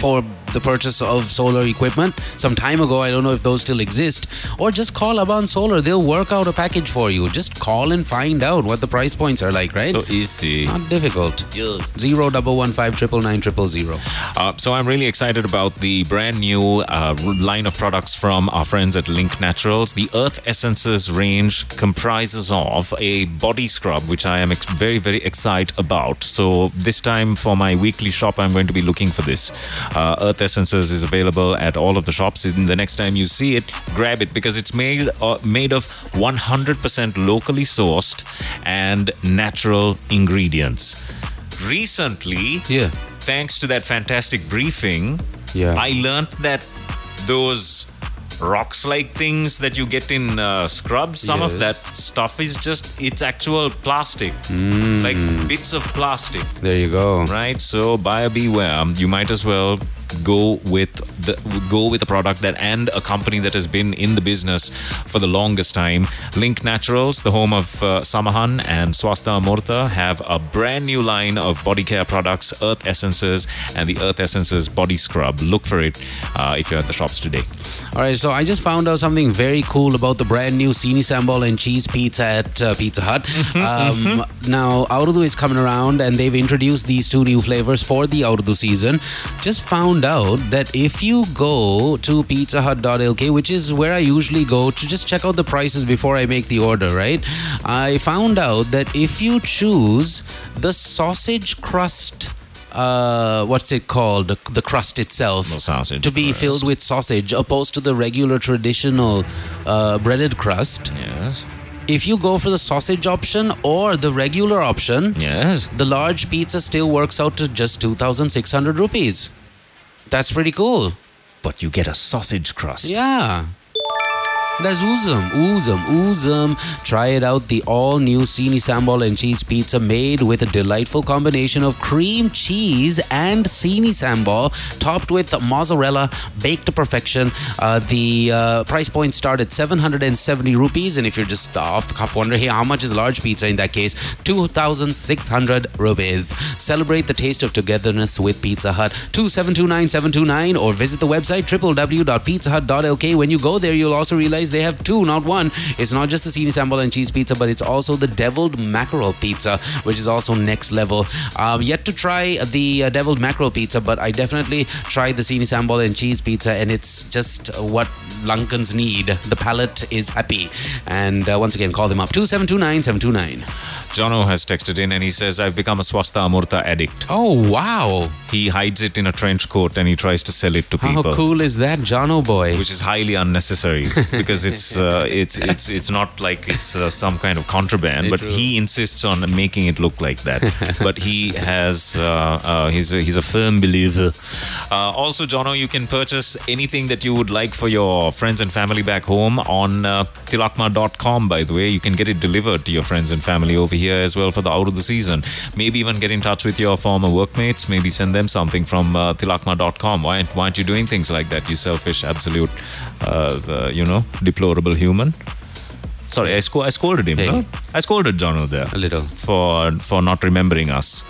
for the purchase of solar equipment some time ago. I don't know if those still exist. Or just call Abans Solar. They'll work out a package for you. Just call and find out what the price points are like, right? So easy. Not difficult. Yes. Zero double one five triple nine triple zero. Uh, so I'm really excited about the brand new uh, line of products from our friends at Link Naturals. The Earth Essences range comprises of a body scrub, which I am ex- very, very excited about. So this time for my weekly shop, I'm going to be looking for this. Uh, Earth Essences is available at all of the shops. And the next time you see it, grab it because it's made uh, made of 100% locally sourced and natural ingredients. Recently, Yeah. thanks to that fantastic briefing, Yeah. I learned that those rocks like things that you get in uh, scrubs, some of that stuff is just, it's actual plastic, Mm. like bits of plastic, There you go. right? So buyer beware. You might as well go with the go with a product that and a company that has been in the business for the longest time. Link Naturals, the home of uh, Samahan and Swasta Amurtha, have a brand new line of body care products, Earth Essences, and the Earth Essences body scrub. Look for it uh, if you're at the shops today. All right, so I just found out something very cool about the brand new Sini Sambal and cheese pizza at uh, Pizza Hut. Um, now, Aurudu is coming around and they've introduced these two new flavors for the Aurudu season. Just found out that if you go to pizzahut.lk, which is where I usually go to just check out the prices before I make the order, right? I found out that if you choose the sausage crust uh, what's it called? The, the crust itself. The sausage to be crust. filled with sausage, opposed to the regular traditional uh, breaded crust. Yes. If you go for the sausage option or the regular option, Yes. the large pizza still works out to just 2,600 rupees. That's pretty cool. But you get a sausage crust. Yeah. That's awesome, awesome, awesome. Try it out. The all new Sini Sambal and cheese pizza made with a delightful combination of cream cheese and Sini Sambal, topped with mozzarella, baked to perfection. Uh, the uh, price point start at 770 rupees. And if you're just off the cuff wondering, hey, how much is a large pizza in that case? 2,600 rupees. Celebrate the taste of togetherness with Pizza Hut. 2729729 or visit the website www.pizzahut.lk. When you go there, you'll also realize they have two, not one. It's not just the Sini Sambal and cheese pizza, but it's also the deviled mackerel pizza, which is also next level. Um, yet to try the uh, deviled mackerel pizza, but I definitely tried the Sini Sambal and cheese pizza, and it's just what Lankans need. The palate is happy. And uh, once again, call them up 2729 729. Jono has texted in and he says, I've become a Swasta Amurtha addict. Oh, wow. He hides it in a trench coat and he tries to sell it to people. How cool is that, Jono boy? which is highly unnecessary because it's uh, it's it's it's not like it's uh, some kind of contraband, but True. he insists on making it look like that. but he has uh, uh, he's a, he's a firm believer. Uh, also, Jono, you can purchase anything that you would like for your friends and family back home on uh, tilakma.com. By the way, you can get it delivered to your friends and family over here as well for the out of the season. Maybe even get in touch with your former workmates. Maybe send them something from uh, tilakma.com. Why, why aren't you doing things like that? You selfish, absolute, uh, you know, deplorable human. Sorry, I, sco- I scolded him. Hey. no? I scolded Jono there A little. for for not remembering us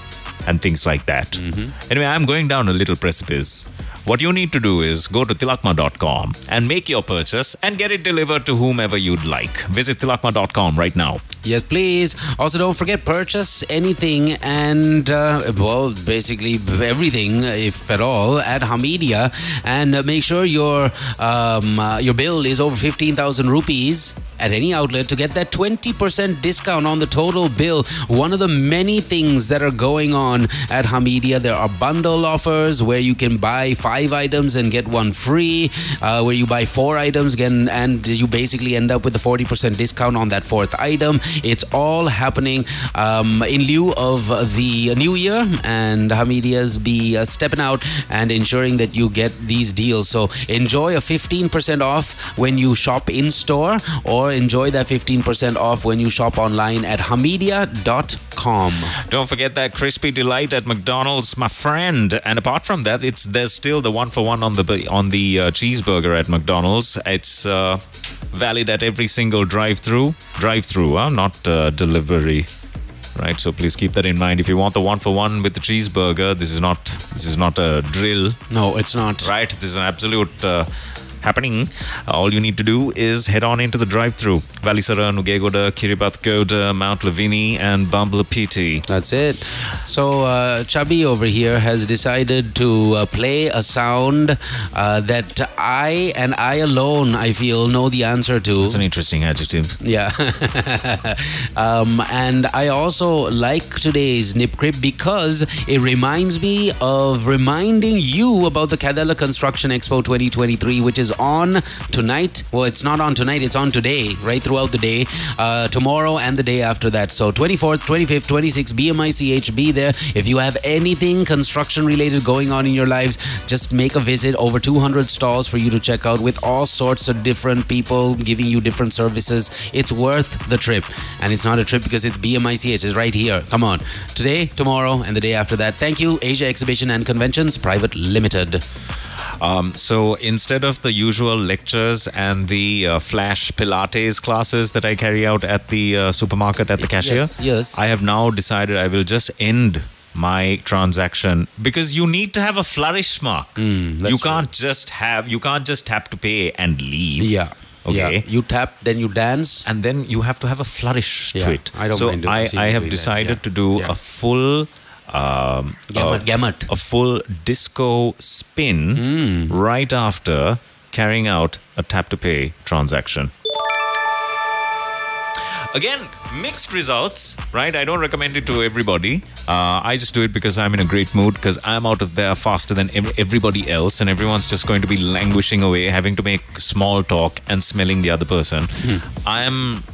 and things like that. Mm-hmm. Anyway, I'm going down a little precipice. What you need to do is go to tilakma.com and make your purchase and get it delivered to whomever you'd like. Visit tilakma.com right now. Yes, please. Also, don't forget purchase anything and uh, well, basically everything, if at all, at Hameedia, and make sure your um, uh, your bill is over fifteen thousand rupees at any outlet to get that 20% discount on the total bill. One of the many things that are going on at Hameedia, there are bundle offers where you can buy five items and get one free, uh, where you buy four items again, and you basically end up with a 40% discount on that fourth item. It's all happening um, in lieu of the new year, and Hameedia's be uh, stepping out and ensuring that you get these deals. So enjoy a 15% off when you shop in store, or enjoy that 15% off when you shop online at hameedia.com. Don't forget that crispy delight at McDonald's, my friend. And apart from that, it's there's still the one for one on the on the uh, cheeseburger at McDonald's. It's uh, valid at every single drive-through. Drive-through, huh? not uh, delivery. right? So please keep that in mind. If you want the one for one with the cheeseburger, this is not this is not a drill, No, it's not. right? This is an absolute. Happening. All you need to do is head on into the drive-through. Welisara, Nugegoda, Kiribathgoda, Mount Lavinia, and Bambalapiti. That's it. So uh, Chubby over here has decided to uh, play a sound uh, that I and I alone, I feel, know the answer to. That's an interesting adjective. Yeah. um, and I also like today's Nip Crip because it reminds me of reminding you about the Kedella Construction Expo 2023, which is on tonight. Well, it's not on tonight, it's on today, right throughout the day, uh, tomorrow and the day after that. So 24th, 25th, 26th, BMICH, be there. If you have anything construction related going on in your lives, just make a visit. Over 200 stalls for you to check out with all sorts of different people giving you different services. It's worth the trip. And it's not a trip because it's BMICH. It's right here. Come on. Today, tomorrow, and the day after that. Thank you, Asia Exhibition and Conventions Private Limited. Um, so instead of the usual lectures and the uh, flash Pilates classes that I carry out at the uh, supermarket at the cashier, Yes, yes. I have now decided I will just end my transaction because you need to have a flourish mark. That's you can't just have you can't just tap to pay and leave. Yeah. Okay. Yeah. You tap, then you dance. And then you have to have a flourish Yeah, to it. I don't so mind doing- I, I have that, decided to do Yeah. a full um, Gamut, uh, gamut. a full disco spin Hmm. right after carrying out a tap to pay transaction. Again, mixed results, right? I don't recommend it to everybody. Uh, I just do it because I'm in a great mood because I'm out of there faster than ev- everybody else, and everyone's just going to be languishing away, having to make small talk and smelling the other person. I'm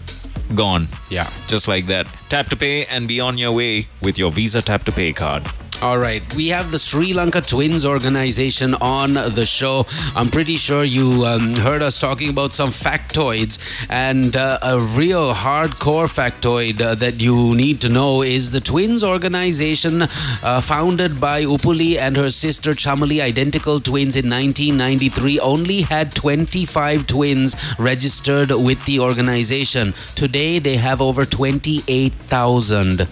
gone. Yeah. Just like that. Tap to pay and be on your way with your Visa Tap to Pay card. All right, we have the Sri Lanka Twins organization on the show. I'm pretty sure you um, heard us talking about some factoids, and uh, a real hardcore factoid uh, that you need to know is the Twins organization, uh, founded by Upuli and her sister Chamali, identical twins in 1993, only had 25 twins registered with the organization. Today, they have over 28,000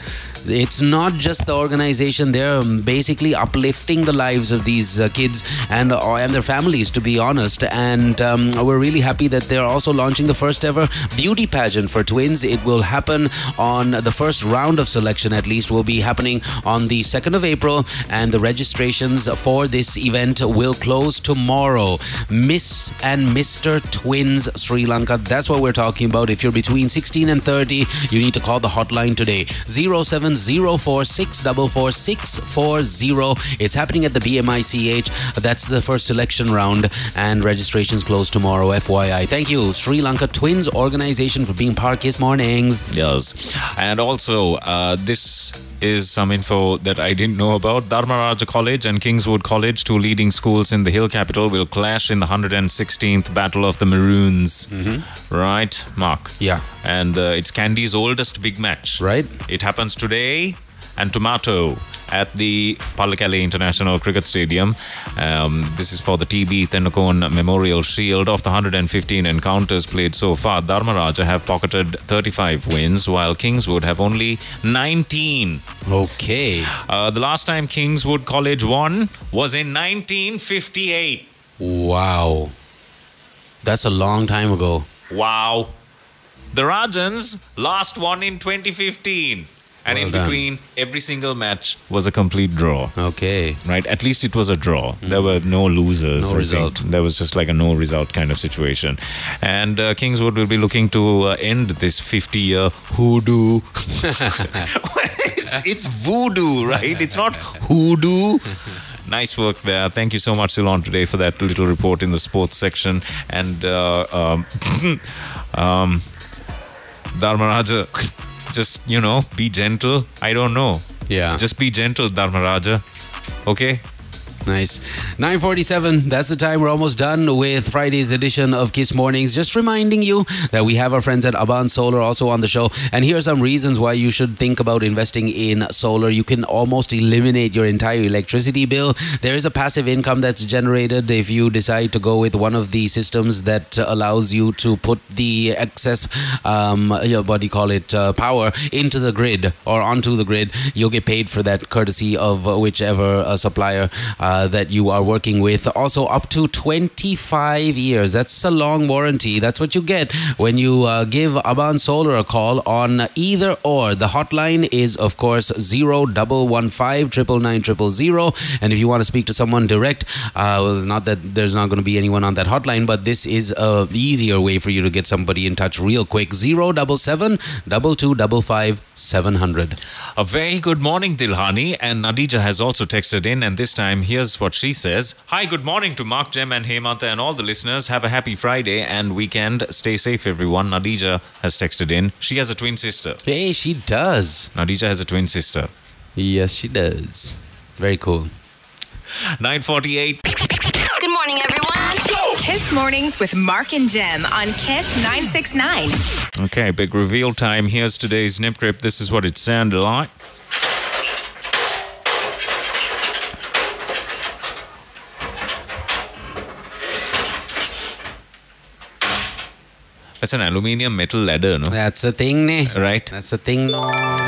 it's not just the organization they're um, basically uplifting the lives of these uh, kids and uh, and their families to be honest. And um, we're really happy that they're also launching the first ever beauty pageant for twins. It will happen on the first round of selection at least will be happening on the 2nd of April. And the registrations for this event will close tomorrow. Miss and Mr. Twins Sri Lanka that's what we're talking about. If you're between 16 and 30 you need to call the hotline today 07046444640 it's happening at the BMICH that's the first selection round and registrations close tomorrow FYI thank you Sri Lanka Twins organization for being part Kiss Mornings. Yes. And also, uh, this is some info that I didn't know about. Dharmaraja College and Kingswood College, two leading schools in the hill capital, will clash in the 116th Battle of the Maroons. Right, Mark? Yeah. And uh, it's Kandy's oldest big match. Right. It happens today and tomato at the Pallekele International Cricket Stadium. Um, this is for the TB Thennakoon Memorial Shield. Of the 115 encounters played so far, Dharmaraja have pocketed 35 wins, while Kingswood have only 19. okay Uh, the last time Kingswood College won was in 1958. wow that's a long time ago Wow. The Rajans last won in 2015. And Well in done. between, every single match was a complete draw. okay Right? At least it was a draw. There were no losers. No I think. result. There was just like a no result kind of situation. And uh, Kingswood will be looking to uh, end this 50 year hoodoo. it's, it's voodoo, right? It's not hoodoo. Nice work there. Thank you so much, Ceylon, today for that little report in the sports section. And uh, um, um, Dharmaraja, just, you know, be gentle. I don't know. Yeah. Just be gentle, Dharmaraja. Okay? Nice. 947, that's the time. We're almost done with Friday's edition of Kiss Mornings. Just reminding you that we have our friends at Abans Solar also on the show. And here are some reasons why you should think about investing in solar. You can almost eliminate your entire electricity bill. There is a passive income that's generated if you decide to go with one of the systems that allows you to put the excess, um, what do you call it, uh, power into the grid or onto the grid. You'll get paid for that courtesy of whichever uh, supplier. Uh, uh, that you are working with. Also, up to 25 years. That's a long warranty. That's what you get when you uh, give Abans Solar a call on either or. The hotline is, of course, 0115 And if you want to speak to someone direct, uh, well, not that there's not going to be anyone on that hotline, but this is a easier way for you to get somebody in touch real quick. 077 2255 700. A very good morning, Dilhani. And Nadija has also texted in, and this time here's what she says. Hi, good morning to Mark, Gem, and Hemanta, and all the listeners. Have a happy Friday and weekend. Stay safe, everyone. Nadija has texted in. She has a twin sister. Hey, she does. Nadija has a twin sister. Yes, she does. Very cool. 948. Good morning, everyone. Kiss Mornings with Mark and Gem on Kiss 969. Okay, big reveal time. Here's today's Nip Grip. This is what it sounded like. That's an aluminium metal ladder, no? That's the thing, ne? Right? That's the thing. No.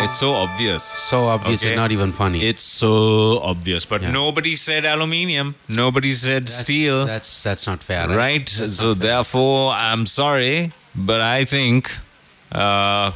It's so obvious. So obvious, Okay. it's not even funny. It's so obvious, but Yeah. nobody said aluminium. Nobody said That's- steel. That's that's not fair, right? right? So therefore, I'm sorry, but I think uh,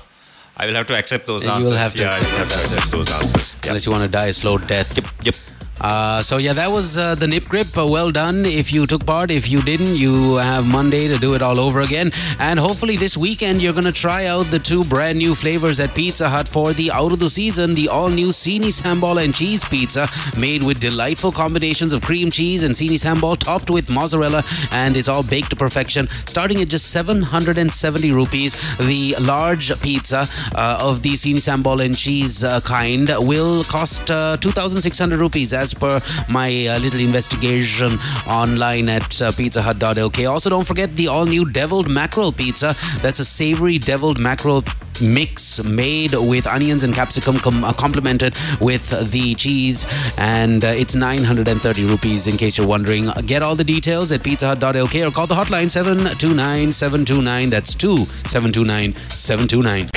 I will have to accept those You will answers. have to yeah, accept have to accept those answers. Yep. Unless you want to die a slow death. Yep. Yep. Uh, so yeah, that was uh, the nip grip. Uh, well done. If you took part, if you didn't, you have Monday to do it all over again. And hopefully this weekend you're gonna try out the two brand new flavors at Pizza Hut for the out of the season. The all new Sini Sambal and cheese pizza, made with delightful combinations of cream cheese and Sini Sambal, topped with mozzarella, and is all baked to perfection. Starting at just 770 rupees, the large pizza uh, of the Sini Sambal and cheese uh, kind will cost uh, 2,600 rupees as per my uh, little investigation online at uh, pizzahut.lk. Also, don't forget the all new deviled mackerel pizza. That's a savory deviled mackerel mix made with onions and capsicum com- uh, complemented with the cheese and uh, it's 930 rupees in case you're wondering get all the details at pizzahut.lk or call the hotline 729 729 that's 2 729 729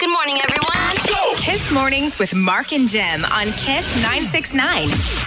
Good morning, everyone. Kiss Mornings with Mark and Gem on Kiss 969.